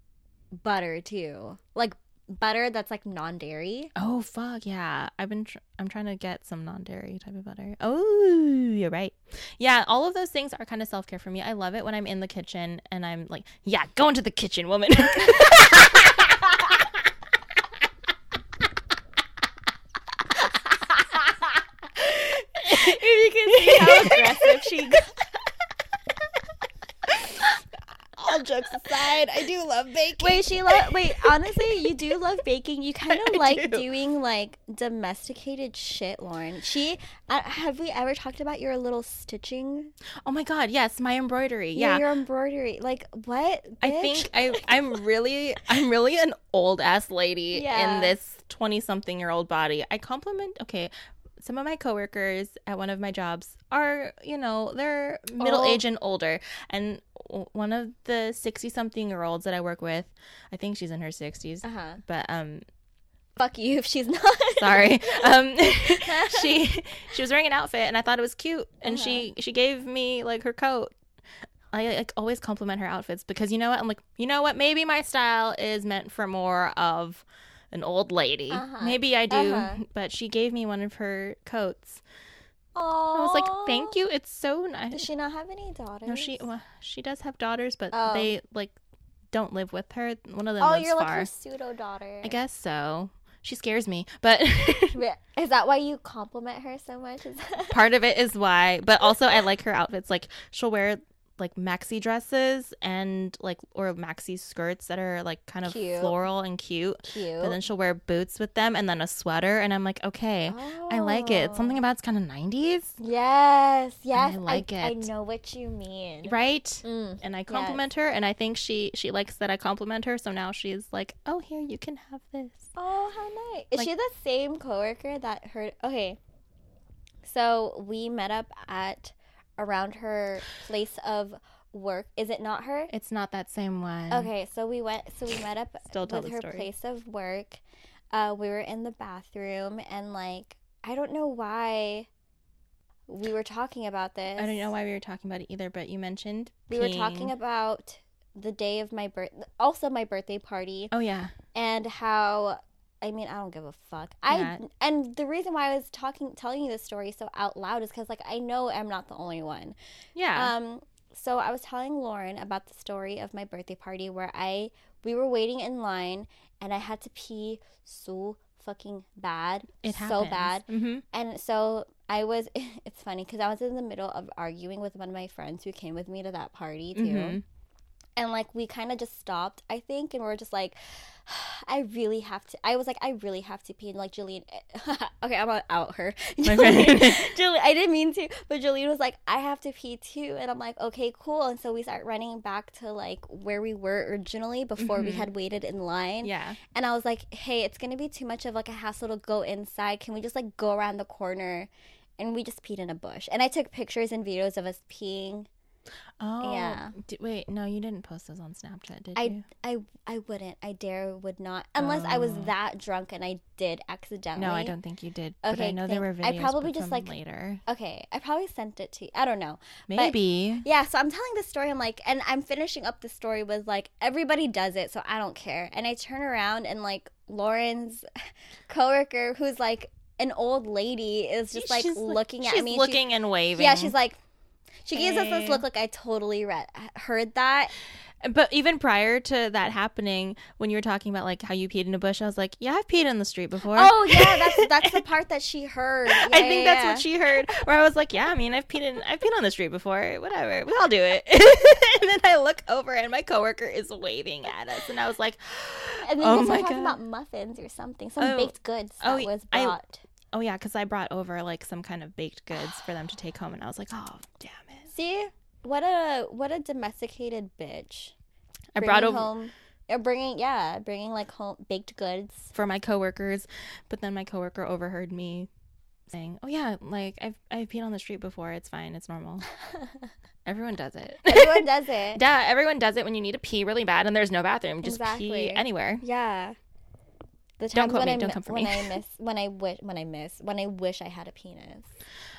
butter too, like butter that's like non dairy. oh fuck yeah. I've been tr- I'm trying to get some non-dairy type of butter. Oh, you're right. Yeah, all of those things are kind of self-care for me. I love it when I'm in the kitchen and I'm like, yeah, go into the kitchen, woman. (laughs) (laughs) if you can see how aggressive she got. (laughs) oh All jokes aside, I do love baking. Wait, she lo- wait. Honestly, you do love baking. You kind of (laughs) like do. doing like domesticated shit, Lauren. She uh, have we ever talked about your little stitching? Oh my god, yes, my embroidery. Yeah, Yeah. your embroidery. Like what? I think I I'm really I'm really an old ass lady Yeah. in this 20 something year old body. I compliment okay, some of my coworkers at one of my jobs are, you know, they're middle age and older. And one of the 60 something year olds that I work with, I think she's in her 60s. Uh-huh. But um Fuck you if she's not. sorry. (laughs) um (laughs) she she was wearing an outfit and I thought it was cute and she she gave me like her coat. I like always compliment her outfits because you know what? I'm like, you know what? Maybe my style is meant for more of an old lady. Uh-huh. Maybe I do. Uh-huh. But she gave me one of her coats. Oh, I was like, thank you. It's so nice. Does she not have any daughters? No, she well, she does have daughters, but Oh. they like don't live with her. One of them Oh, you're like her pseudo daughter. I guess so. She scares me, but (laughs) Is that why you compliment her so much? Part of it is why but also i like her outfits like she'll wear like maxi dresses and like or maxi skirts that are like kind of Cute. floral and cute cute? but then she'll wear boots with them and then a sweater and i'm like okay i like it Oh. something about it's kind of 90s Yes, yes. I like I it. I know what you mean. right Mm. and i compliment her and i think she she likes that i compliment her so now she's like oh here you can have this Oh, how nice. Is Like- she the same coworker that heard? Okay. So we met up at around her place of work. Is it not her? it's not that same one Okay, so we went. So we met up (laughs) Still with her story. place of work. Uh, we were in the bathroom, and like I don't know why we were talking about this. i don't know why we were talking about it either but you mentioned We were talking about the day of my birth, also my birthday party, oh yeah and how. I mean, I don't give a fuck. Yeah. I and the reason why I was talking, telling you this story so out loud is because like I know I'm not the only one. yeah Um, so I was telling Lauren about the story of my birthday party where I we were waiting in line and I had to pee so fucking bad, it so bad, mm-hmm. and so I was. (laughs) It's funny because I was in the middle of arguing with one of my friends who came with me to that party too. Mhm. And like we kind of just stopped, I think, and we are just like, (sighs) I really have to. I was like, I really have to pee. And like Jillian, (laughs) okay, I'm gonna out her. (laughs) (laughs) Jillian, I didn't mean to, but Jillian was like, I have to pee too, and I'm like, okay, cool. And so we start running back to like where we were originally before we Mhm. had waited in line. yeah And I was like, hey, it's gonna be too much of like a hassle to go inside. Can we just like go around the corner? And we just peed in a bush. And I took pictures and videos of us peeing. Oh, Yeah. D- wait, no, you didn't post those on Snapchat, did I, you? I I wouldn't. I dare would not unless I was Oh. that drunk and I did accidentally. No, I don't think you did. but I Okay, know there were thank- I probably just, like- later. Okay, I probably sent it to you. I don't know. Maybe. Yeah, so I'm telling the story. I'm like, and I'm finishing up the story with like everybody does it, so I don't care. And I turn around and like Lauren's (laughs) coworker, who's like an old lady, is just like She's, looking at she's me. She- looking and waving. yeah, she's like, she gives us this look eh. like I totally read, heard that. But even prior to that happening, when you were talking about like how you peed in a bush, I was like, "Yeah, I've peed in the street before." Oh yeah, that's (laughs) that's the part that she heard. Yeah, I think yeah, that's yeah. what she heard. Where I was like, "Yeah, I mean, I've peed in, I've peed on the street before. Whatever, we all do it." (laughs) and then I look over and my coworker is waving at us, and I was like, (gasps) And then Oh my talking God. about muffins or something, some Oh. baked goods Oh, that was I- brought. "Oh yeah," because I brought over like some kind of baked goods for them to take home, and I was like, "Oh, damn it." See, what a what a domesticated bitch. I brought over home, uh, bringing yeah, bringing like home baked goods. for my coworkers, but then my coworker overheard me saying, "Oh yeah, like I've I've peed on the street before. It's fine. It's normal. (laughs) everyone does it. Everyone does (laughs) it. yeah, everyone does it when you need to pee really bad and there's no bathroom. Just Exactly. pee anywhere. Yeah. The Don't quote when me, I don't come for when me. I (laughs) miss when I wish when I miss when I wish I had a penis.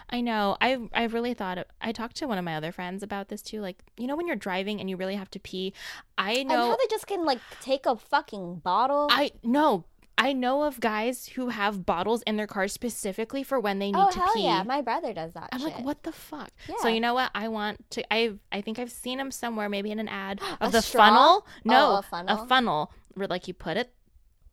I know. I I really thought. I talked to one of my other friends about this too. Like you know when you're driving and you really have to pee. I And how know. they just can like take a fucking bottle. I know. I know of guys who have bottles in their car specifically for when they need oh to hell pee. yeah, my brother does that. I'm shit. like, what the fuck? Yeah. So you know what? I want to. I I think I've seen him somewhere, maybe in an ad (gasps) of the straw? funnel. Oh, no, Oh, a funnel? a funnel where like you put it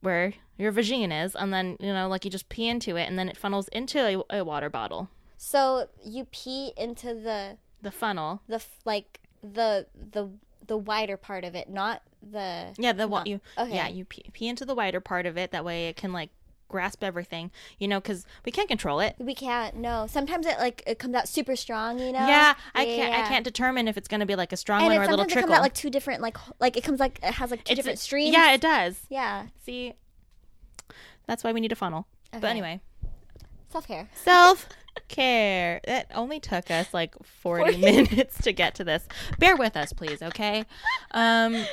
where your vagina is, and then you know like you just pee into it, and then it funnels into a, a water bottle. So you pee into the The funnel. the f- like the the the wider part of it, not the Yeah, the what you Okay. yeah you pee, pee into the wider part of it. That way it can like grasp everything. You know, because we can't control it. We can't. No, sometimes it like it comes out super strong. You know. Yeah, I can't. Yeah. I can't determine if it's going to be like a strong And one or a little trickle. sometimes it comes out like two different, like like it comes like it has like two It's- different streams. Yeah, it does. yeah. See, that's why we need a funnel. But anyway, Self care. self care. It only took us like 40, 40. minutes to get to this. Bear with us, please, okay? Um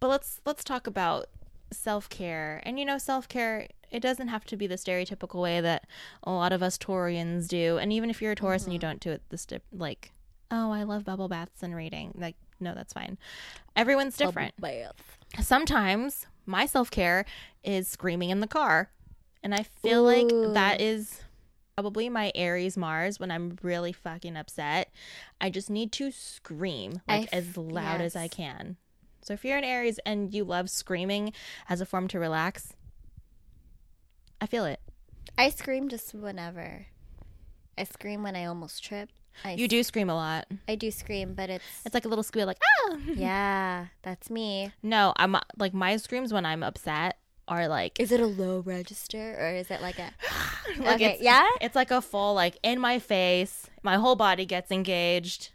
but let's let's talk about self-care. And you know, self-care it doesn't have to be the stereotypical way that a lot of us Taurians do. And even if you're a Taurus and you don't do it this dip, like, oh, I love bubble baths and reading. Like, no, that's fine. Everyone's different Bath. sometimes my self-care is screaming in the car and i feel like that Ooh. is probably my aries mars when i'm really fucking upset i just need to scream like f- as loud as i can so if you're an aries and you love screaming as a form to relax i feel it I scream just whenever. I scream when I almost trip. I you do scream a lot I do scream, but it's, it's like a little squeal like ah (laughs) yeah, that's me. no i'm like my screams when i'm upset are like Is it a low register or is it like a (sighs) like Okay, it's, yeah? it's like a full like in my face my whole body gets engaged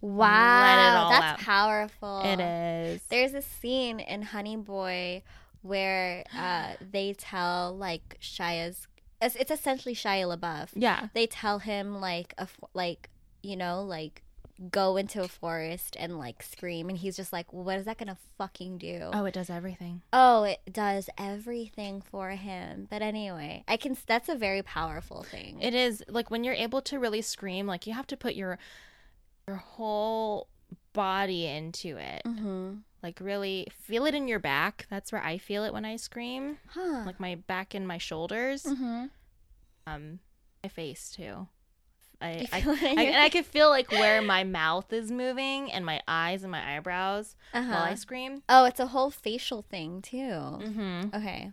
wow? that's out. powerful. it is There's a scene in Honey Boy where uh, (gasps) they tell like Shia's. It's, it's essentially Shia LaBeouf. yeah They tell him like a like you know like go into a forest and like scream, and he's just like, what is that gonna fucking do? oh it does everything Oh, it does everything for him. But anyway, I can. That's a very powerful thing. it is like when you're able to really scream like you have to put your your whole body into it mm-hmm. like really feel it in your back that's where i feel it when i scream Huh. like my back and my shoulders mm-hmm. um my face too I, I, I, and I (laughs) can feel like where my mouth is moving and my eyes and my eyebrows Uh-huh. while I scream. Oh, it's a whole facial thing too. Mm-hmm. Okay.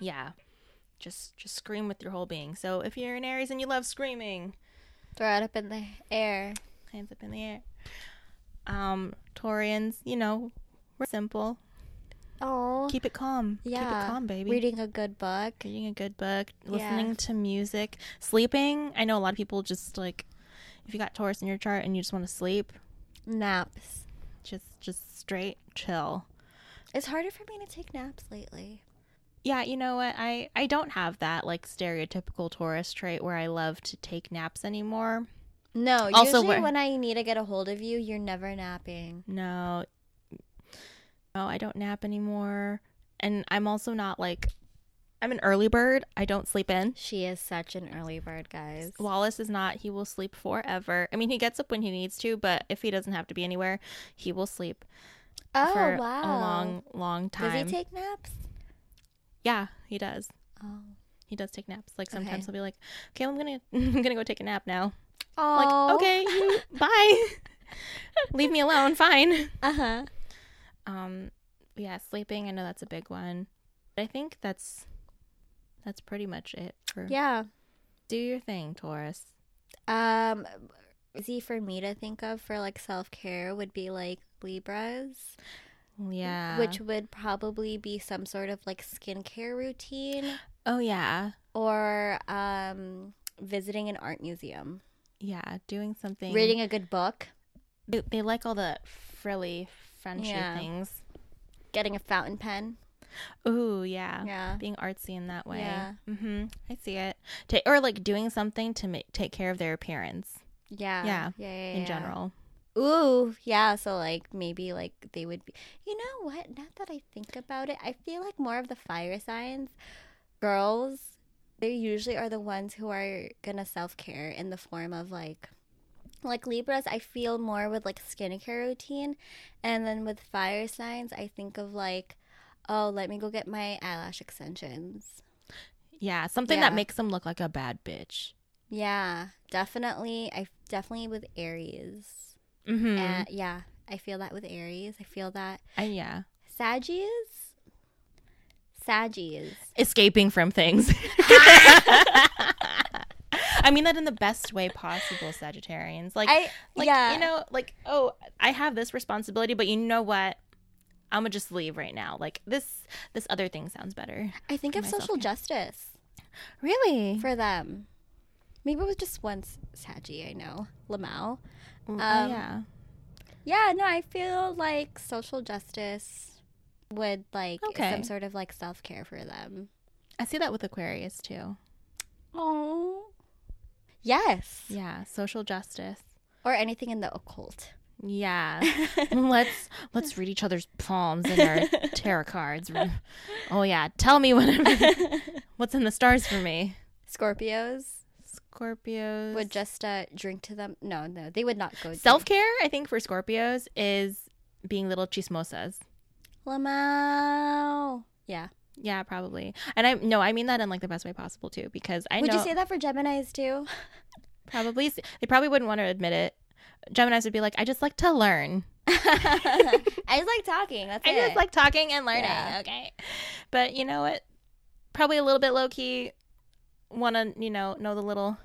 Yeah, just just scream with your whole being. So if you're an Aries and you love screaming, Throw it up in the air. hands up in the air. Um, Taurians, you know, we're simple. Oh. Keep it calm. Yeah. Keep it calm, baby. Reading a good book. Reading a good book, Yeah. listening to music, sleeping. I know a lot of people just like if you got Taurus in your chart and you just want to sleep, Naps. just just straight chill. It's harder for me to take naps lately. Yeah, you know what? I I don't have that like stereotypical Taurus trait where I love to take naps anymore. No, Also, usually when I need to get a hold of you, you're never napping. No. No, I don't nap anymore. And I'm also not like I'm an early bird. I don't sleep in. She is such an early bird, guys. Wallace is not. He will sleep forever. I mean, he gets up when he needs to, but if he doesn't have to be anywhere, he will sleep Oh for wow! a long, long time. Does he take naps? yeah, he does. Oh. He does take naps. Like sometimes Okay. he'll be like, "Okay, I'm gonna, (laughs) I'm gonna go take a nap now." Oh. Like, okay, (laughs) bye. (laughs) Leave me alone. Fine. Uh huh. Um, yeah, sleeping. I know that's a big one. But I think that's that's pretty much it for Yeah. do your thing, Taurus. Um, easy for me to think of for like self care would be like Libras, Yeah. which would probably be some sort of like skincare routine oh yeah, or um visiting an art museum, yeah, doing something. reading a good book, They, they like all the frilly, Frenchy Yeah. things. getting a fountain pen. Ooh, yeah. Yeah. Being artsy in that way. Yeah. Mm-hmm. I see it. Ta or like doing something to make take care of their appearance Yeah. Yeah, Yeah. yeah, in yeah. general. Ooh, yeah. So like maybe like they would be. You know what? Now that I think about it, I feel like more of the fire signs, girls, they usually are the ones who are gonna self care in the form of like. Like Libras, I feel more with like skincare routine, and then with fire signs, I think of like, oh, let me go get my eyelash extensions. Yeah, something Yeah. that makes them look like a bad bitch. Yeah, definitely. I definitely with Aries. Mm-hmm. Uh, yeah, I feel that with Aries. I feel that I, yeah. Saggies? Saggies. Escaping from things. (laughs) (laughs) I mean that in the best way possible, Sagittarians. Like, I like yeah. you know, like oh, I have this responsibility, but you know what? I'm gonna just leave right now. Like this, this other thing sounds better. I think of social justice Really? for them. Maybe it was just once Saggy, I know. Lamau. Oh, Um, yeah. Yeah, no, I feel like social justice would like Okay. some sort of like self care for them. I see that with Aquarius too. Oh. Yes. Yeah, social justice. Or anything in the occult. Yeah. (laughs) let's let's read each other's palms and our (laughs) tarot cards. Oh yeah, tell me what (laughs) what's in the stars for me. Scorpios Scorpios. would just uh, drink to them. No, no, they would not go. Self care, I think, for Scorpios is being little chismosas. Lamau. Yeah. Yeah, probably. And I no, I mean that in like the best way possible too, because I Would know you say that for Gemini's too? (laughs) probably they probably wouldn't want to admit it. Gemini's would be like, I just like to learn. (laughs) I just like talking. That's I it. just like talking and learning. Yeah. Okay. But you know what? Probably a little bit low key. Want to, you know, know the little,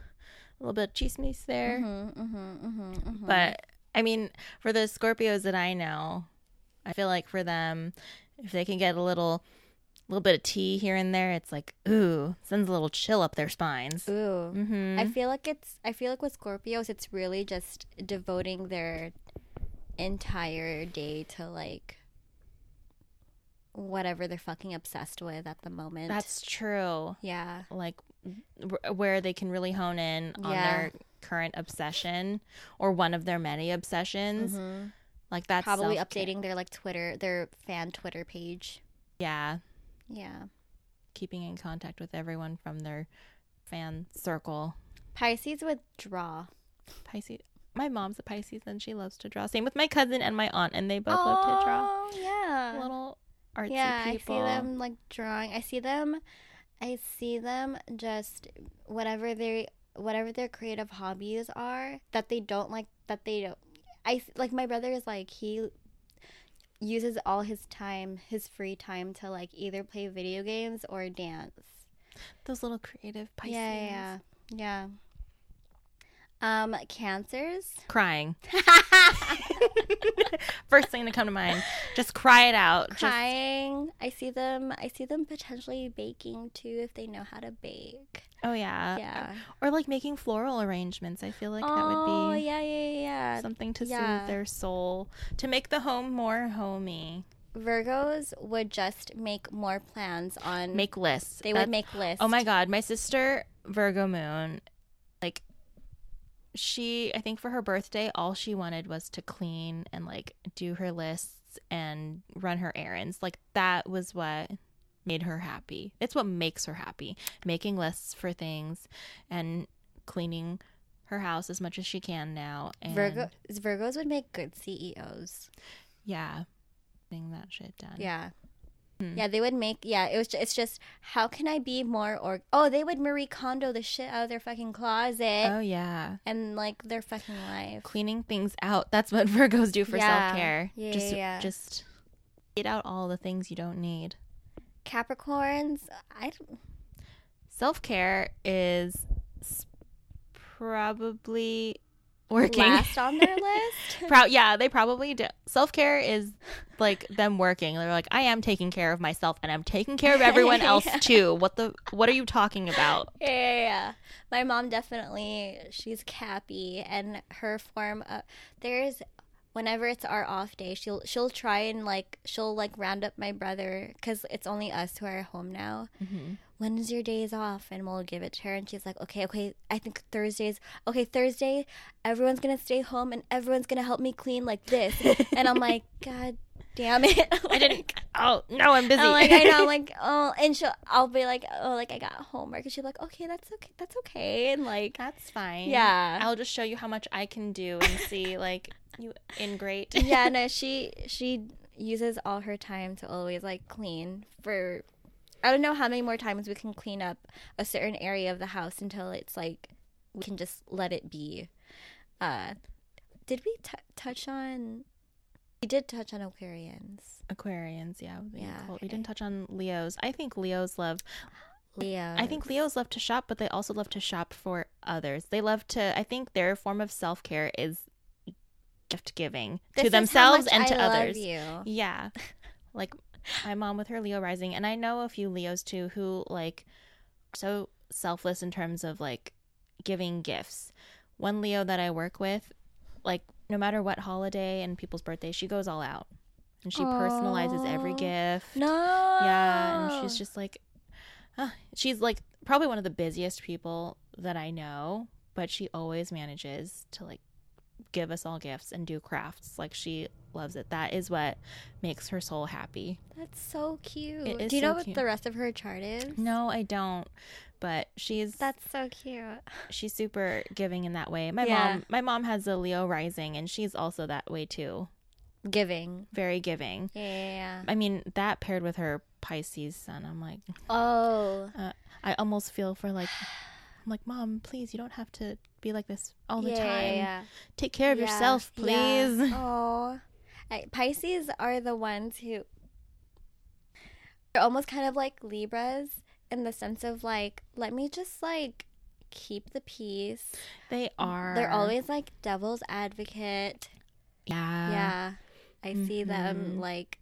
little bit of chismes there. Mhm, mhm, mhm, mhm. But I mean, for the Scorpios that I know, I feel like for them, if they can get a little, little bit of tea here and there, it's like, ooh, sends a little chill up their spines. Ooh. Mm-hmm. I feel like it's I feel like with Scorpios it's really just devoting their entire day to like whatever they're fucking obsessed with at the moment. That's true. yeah. Like wh- where they can really hone in on Yeah. their current obsession or one of their many obsessions. Mhm. Like that's Probably self-care. updating their like Twitter, their fan Twitter page. Yeah, Yeah. keeping in contact with everyone from their fan circle. Pisces would draw. Pisces. My mom's a Pisces and she loves to draw. Same with my cousin and my aunt, and they both love to draw. Oh yeah. Little artsy yeah, people. I see them like drawing. I see them. I see them just whatever they whatever their creative hobbies are that they don't like that they don't. I like my brother is like he uses all his time, his free time to like either play video games or dance. Those little creative Pisces. Yeah, yeah, yeah. Um, cancers. Crying. (laughs) (laughs) First thing to come to mind. Just cry it out. Just Crying. I see them. I see them potentially baking too if they know how to bake. oh yeah. Yeah. Or like making floral arrangements. I feel like that oh would be yeah, yeah, yeah. something to yeah. soothe their soul, to make the home more homey. Virgos would just make more plans on. Make lists. they That's- would make lists. Oh my god, my sister Virgo moon, she I think for her birthday all she wanted was to clean and like do her lists and run her errands. Like that was what made her happy. It's what makes her happy. Making lists for things and cleaning her house as much as she can now. And Virgo Virgos would make good CEOs. yeah. Getting that shit done. Yeah. Hmm. Yeah, they would make. Yeah, it was. Just, it's just how can I be more or oh they would Marie Kondo the shit out of their fucking closet Oh yeah. and like their fucking life. cleaning things out. That's what (laughs) Virgos do for Yeah. self care. Yeah, just yeah, just get out all the things you don't need. Capricorns, I don't- Self care is probably working. last on their (laughs) list. Pro- yeah, they probably do. Self care is like them working. They're like, I am taking care of myself, and I'm taking care of (laughs) everyone else Yeah. too. What the? What are you talking about? Yeah, yeah, yeah. My mom definitely, she's Cappy, and her form of there's whenever it's our off day, she'll she'll try and like she'll like round up my brother because it's only us who are home now. Mm-hmm. When is your days off? And we'll give it to her, and she's like, okay, okay, I think Thursdays. Okay, Thursday, everyone's gonna stay home, and everyone's gonna help me clean like this. (laughs) and I'm like, God damn it! (laughs) I didn't. Oh no, I'm busy. I'm like, I know, I'm (laughs) like, oh, and she'll, I'll be like, oh, like I got homework, and she'll be like, okay, that's okay, that's okay, and like, That's fine. Yeah. I'll just show you how much I can do and see like you ingrate. yeah, no, she she uses all her time to always like clean for. I don't know how many more times we can clean up a certain area of the house until it's like we can just let it be. Uh, did we t- touch on? We did touch on Aquarians. Aquarians, yeah. We, Yeah, cool. we didn't touch on Leos. I think Leos love Leo. I think Leos love to shop, but they also love to shop for others. They love to. I think their form of self care is gift giving to themselves and to others. You. Yeah, (laughs) like my mom with her Leo rising, and I know a few Leos too who like so selfless in terms of like giving gifts. One Leo that I work with, like no matter what holiday and people's birthdays, she goes all out and she personalizes every gift. No. Yeah, and she's just like, uh, she's like probably one of the busiest people that I know, but she always manages to like give us all gifts and do crafts. Like she loves it. That is what makes her soul happy. That's so cute. Do you so know what cute. the rest of her chart is? No, I don't. But she's That's so cute. she's super giving in that way. My Yeah. mom my mom has a Leo rising and she's also that way too. Giving. Very giving. Yeah, yeah, yeah. I mean, that paired with her Pisces sun, I'm like Oh. Uh, I almost feel for like I'm like, Mom, please, you don't have to be like this all the yeah, time. Yeah, yeah. Take care of yourself, yeah. please. (laughs) Oh, Pisces are the ones who are almost kind of like Libras in the sense of like, let me just like keep the peace. They are. They're always like devil's advocate. Yeah. yeah, I see them mhm. like.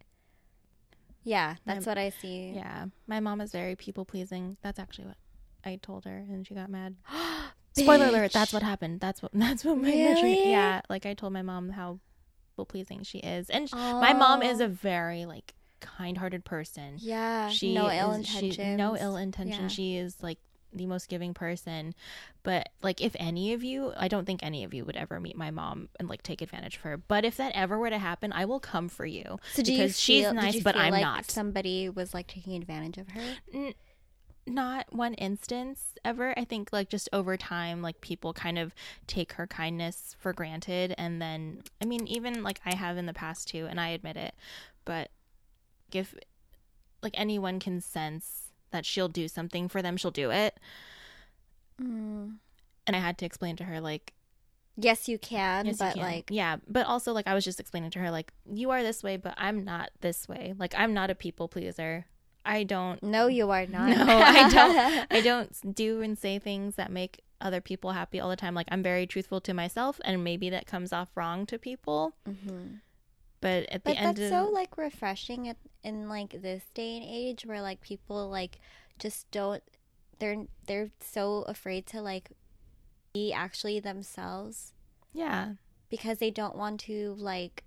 Yeah, that's My- what I see. Yeah. My mom is very people pleasing. That's actually what I told her, and she got mad. (gasps) Spoiler alert. That's what happened. That's what. (laughs) That's what my Really? Yeah. Like I told my mom how people pleasing she is, and my mom is a very like kind-hearted person. Yeah, She no ill is- she- no ill intention. Yeah. She is like the most giving person. But like if any of you, I don't think any of you would ever meet my mom and like take advantage of her. But if that ever were to happen, I will come for you. So do you because she's feel- did nice, you but I'm like not. Somebody was like taking advantage of her. N- not one instance ever. I think like just over time, like people kind of take her kindness for granted, and then I mean, even like I have in the past too, and I admit it. But if like anyone can sense that she'll do something for them, she'll do it. Mm. And I had to explain to her like Yes, you can, Yes, you but can. like, yeah, but also like I was just explaining to her like you are this way, but I'm not this way. Like I'm not a people pleaser. I don't. no, you are not. No, I don't. (laughs) I don't do and say things that make other people happy all the time. Like I'm very truthful to myself, and maybe that comes off wrong to people. Mhm. But at But the end that's so like refreshing at, in like this day and age where like people like just don't. They're they're so afraid to like be actually themselves yeah, because they don't want to like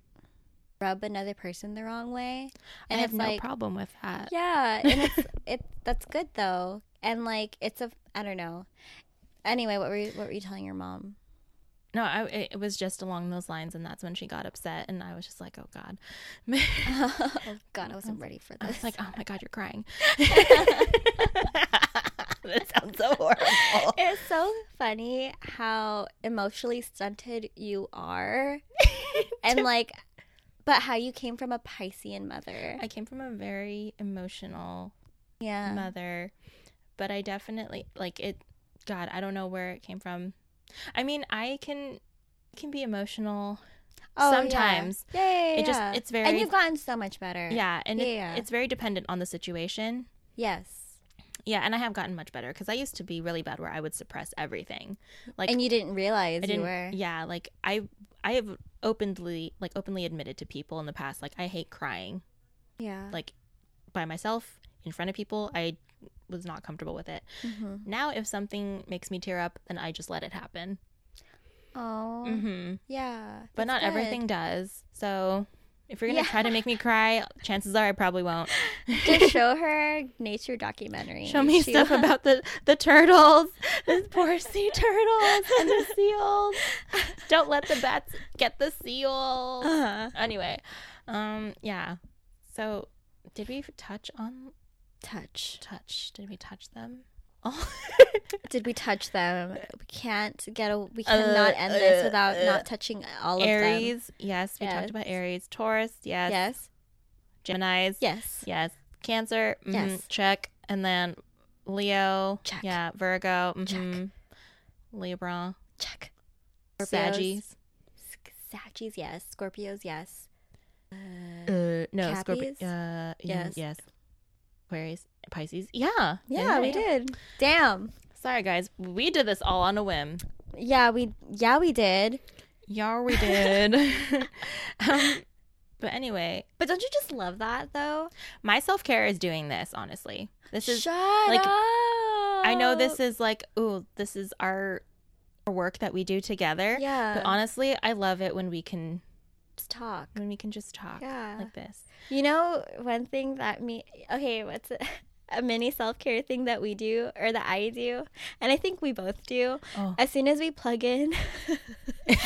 rub another person the wrong way. And I have no like problem with that. Yeah, and it's (laughs) it that's good though. And like it's a I don't know. Anyway, what were you, what were you telling your mom? No, I, it was just along those lines, and that's when she got upset, and I was just like, "Oh God," (laughs) oh God, I (laughs) wasn't ready for I this. was like, "Oh my God, you're crying." that sounds so horrible. it's so funny how emotionally stunted you are, and like, but how you came from a Piscean mother. I came from a very emotional Yeah, mother, but I definitely like it. God, I don't know where it came from. I mean, I can can be emotional Oh, sometimes. Yeah, yeah, yeah, It just it's very and you've gotten so much better. yeah, and it- Yeah. it's very dependent on the situation. Yes. Yeah, and I have gotten much better because I used to be really bad where I would suppress everything. Like and you didn't realize I you didn't. were. Yeah, like I I have openly like openly admitted to people in the past like I hate crying Yeah. like by myself in front of people. I was not comfortable with it. hmm Now if something makes me tear up, then I just let it happen. Oh. Mm-hmm. Yeah. But not good. everything does. So if you're gonna Yeah. try to make me cry, chances are I probably won't. Just (laughs) show her nature documentary. Show me She stuff about the the turtles, (laughs) the poor sea turtles and the seals. (laughs) Don't let the bats get the seals. Uh-huh. Anyway, um, yeah. So, did we touch on touch. touch? Did we touch them? Oh, (laughs) Did we touch them? We can't get a. We cannot end uh, this without uh, not touching all of them. Aries. Yes, we Yes. talked about Aries. Taurus. Yes. Yes. Gemini's. Yes. Yes. Cancer. mhm, Yes. Check. And then Leo. Check. Yeah. Virgo. Check. mhm, Libra. Check. Saggies. Saggies. Yes. Scorpios. Yes. Uh, no, Scorpio. Uh, Yes. yes. Yes. Aquarius. Pisces. Yeah. Yeah, we did. Damn. Sorry, guys. We did this all on a whim. Yeah, we yeah we did. Yeah, we did. (laughs) (laughs) um, but anyway, But don't you just love that though? my self care is doing this. Honestly, this is. Shut like, up. I know this is like, ooh, this is our our work that we do together. Yeah. But honestly, I love it when we can Just talk. when we can just talk Yeah. like this. You know, one thing that me okay, what's it? (laughs) A mini self care thing that we do or that I do, and I think we both do. Oh. As soon as we plug in, as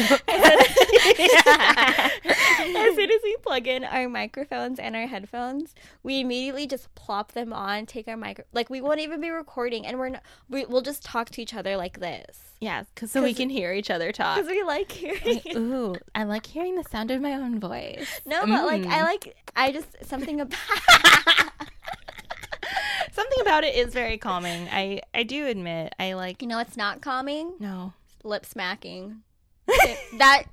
soon as we plug in our microphones and our headphones, we immediately just plop them on, take our micro, like we won't even be recording, and we're not, we, we'll just talk to each other like this Yeah, cause so we can hear each other talk. because we like hearing. Ooh, I like hearing the sound of my own voice. No, but like I Mm. like I just something about. (laughs) Something about it is very calming. I I do admit I like You know, it's not calming. no. Lip smacking. (laughs) that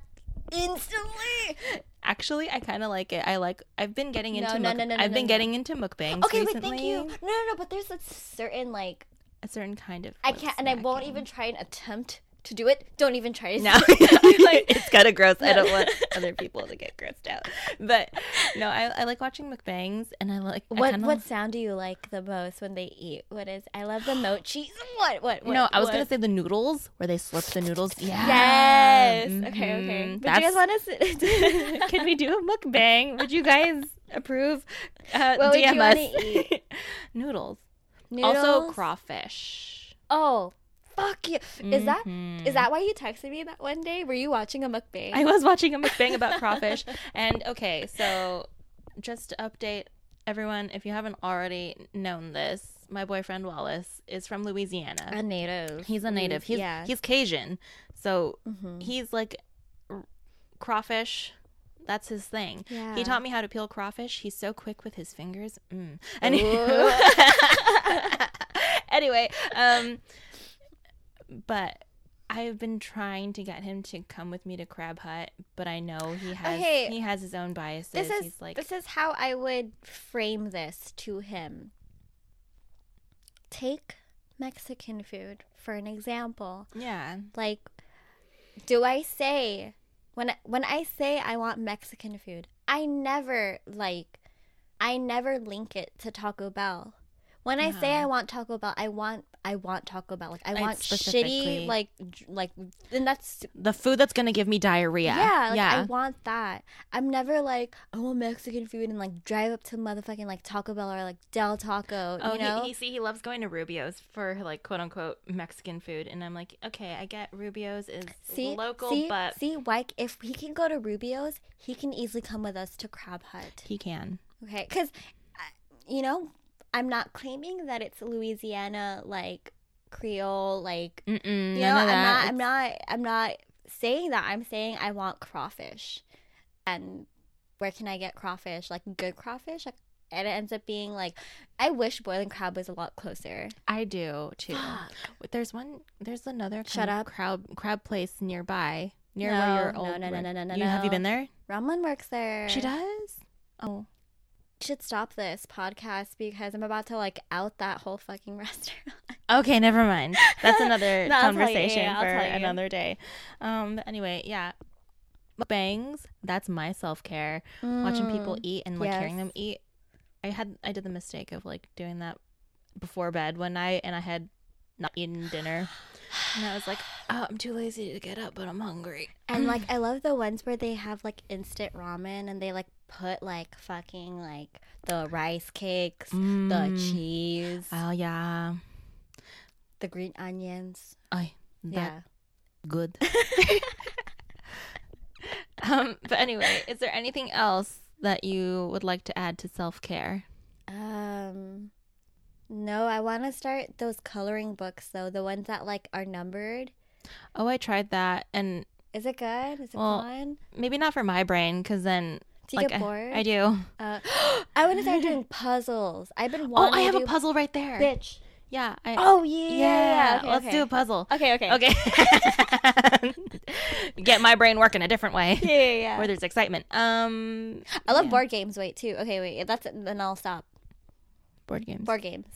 instantly. Actually, I kind of like it. I like. I've been getting into. no, muk- no, no, no, I've been no, getting into mukbangs Okay, wait, thank you. No, no, no, but there's a certain like A certain kind of. I can't, and I won't even try and attempt to do it. Don't even try to. No, (laughs) (laughs) like it's kind of gross. I don't want (laughs) other people to get grossed out. But no, I, I like watching mukbangs, and I like. I What kinda- what sound do you like the most when they eat? What is? I love the mochi. What (gasps) what? what no, I was gonna say the noodles where they slurp the noodles. Yeah. Yes. Okay. Okay. Mhm. But do you guys want to? Can we do a mukbang? Would you guys approve? Uh, What would you DM us. eat? Noodles. Noodles? Also crawfish. Oh, fuck you! Is that is that why you texted me that one day? Were you watching a mukbang? I was watching a mukbang about (laughs) crawfish, and okay, so just to update everyone, if you haven't already known this, my boyfriend Wallace is from Louisiana. a native. He's a native. He's yeah. he's Cajun, so Mhm. he's like r- crawfish. That's his thing. Yeah. He taught me how to peel crawfish. He's so quick with his fingers. Mm. Anyway, (laughs) anyway, um, but I've been trying to get him to come with me to Crab Hut, but I know he has Okay. he has his own biases. this is He's like, this is how I would frame this to him. Take Mexican food for an example. yeah, Like, do I say when when I say I want Mexican food, I never like, I never link it to Taco Bell. When I say Uh-huh. I want Taco Bell, I want I want Taco Bell. Like I Like, want specifically. shitty like j- like and that's the food that's gonna give me diarrhea. yeah, like yeah. I want that. I'm never like I want Mexican food and like drive up to motherfucking like Taco Bell or like Del Taco. Oh, you know, he, he see he loves going to Rubio's for like quote unquote Mexican food, and I'm like, okay, I get Rubio's is see local, see, but see, like if he can go to Rubio's, he can easily come with us to Crab Hut. he can. Okay, because you know, I'm not claiming that it's Louisiana like Creole like Mm-mm, you know. I'm not, I'm not, I'm not saying that. I'm saying I want crawfish, and where can I get crawfish? Like good crawfish, like, and it ends up being like, I wish boiling crab was a lot closer. I do too. But There's one. There's another Shut up. crab crab place nearby, near No, where your no, old. no, no, work- no, no, no, You have you been there? Ramon works there. She does. Oh, should stop this podcast because I'm about to like out that whole fucking (laughs) restaurant. okay. Never mind. That's another (laughs) No, I'll you, conversation yeah, for another day. Um. But anyway, yeah. Bangs. That's my self care. Watching people Mm, eat and like hearing them eat. I had I did the mistake of like doing that before bed one night, and I had not eaten dinner, and I was like, oh, I'm too lazy to get up, but I'm hungry. And like (clears throat) I love the ones where they have like instant ramen and they like put like fucking like the rice cakes, the Mm. cheese, Oh yeah. the green onions. I that yeah. good. (laughs) (laughs) um, but anyway, is there anything else that you would like to add to self care? Um no, I want to start those coloring books though, the ones that like are numbered. Oh, I tried that, and Is it good? Is it Well, fun? maybe not for my brain, because then Do you like get I- bored? I, do. Uh, I want to start doing (gasps) puzzles. I've been Oh, I have a puzzle right there. bitch. Yeah. I, Oh yeah. yeah. Okay, let's okay. do a puzzle. Okay, okay. Okay. (laughs) Get my brain working a different way. (laughs) Yeah, yeah, yeah. Where there's excitement. Um I love yeah. board games. Wait, too. Okay, wait. That's it. Then I'll stop. Board games. Board games.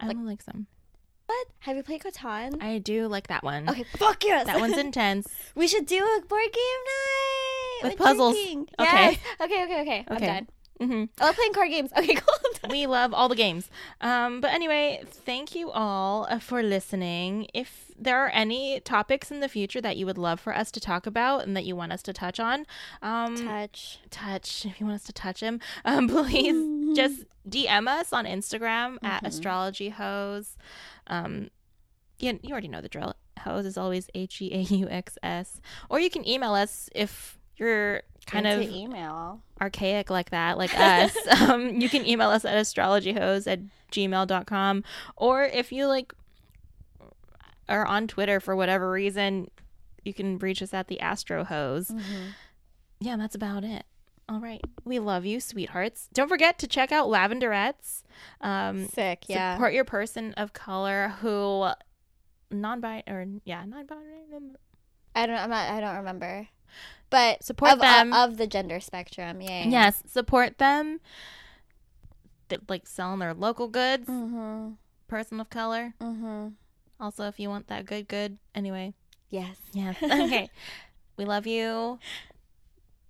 I like- like some. What? Have you played Catan? I do like that one. Okay, fuck yes. That one's (laughs) intense. we should do a board game night With puzzles. drinking. Okay. Yes. Okay. Okay. Okay. I'm Okay. done. hmm I love playing card games. Okay, (laughs) cool. We love all the games. Um, but anyway, thank you all uh, for listening. If there are any topics in the future that you would love for us to talk about and that you want us to touch on, um, Touch. touch if you want us to touch him um (laughs) please (laughs) just dm us on instagram at astrology hose. Um you, you already know the drill. Hose is always h-e-a-u-x-s or you can email us if you're kind of email. archaic like that like us. (laughs) Um you can email us at astrologyheauxs at gmail.com or if you like are on twitter for whatever reason you can reach us at the astro hose yeah, that's about it. All right. We love you, sweethearts. Don't forget to check out Lavenderettes. Um, Sick. Yeah. Support your person of color who non bi or yeah, non binary. I don't. I'm not. I don't remember. But Support of, them. of, of the gender spectrum. Yeah. Yes, support them. That like selling their local goods, Mm-hmm. person of color. Mm-hmm. Also, if you want that good, good. Anyway, Yes. yes. (laughs) Okay. we love you.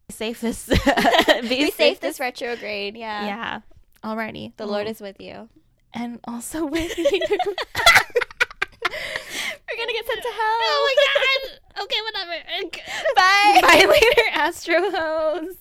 Be safe this. (laughs) be, Be safe this retrograde. Yeah. Yeah. Alrighty. The Lord is with you. and also with you. (laughs) We're gonna get sent to hell. Oh my god. Okay, whatever. Bye. Bye later, Astro Hose.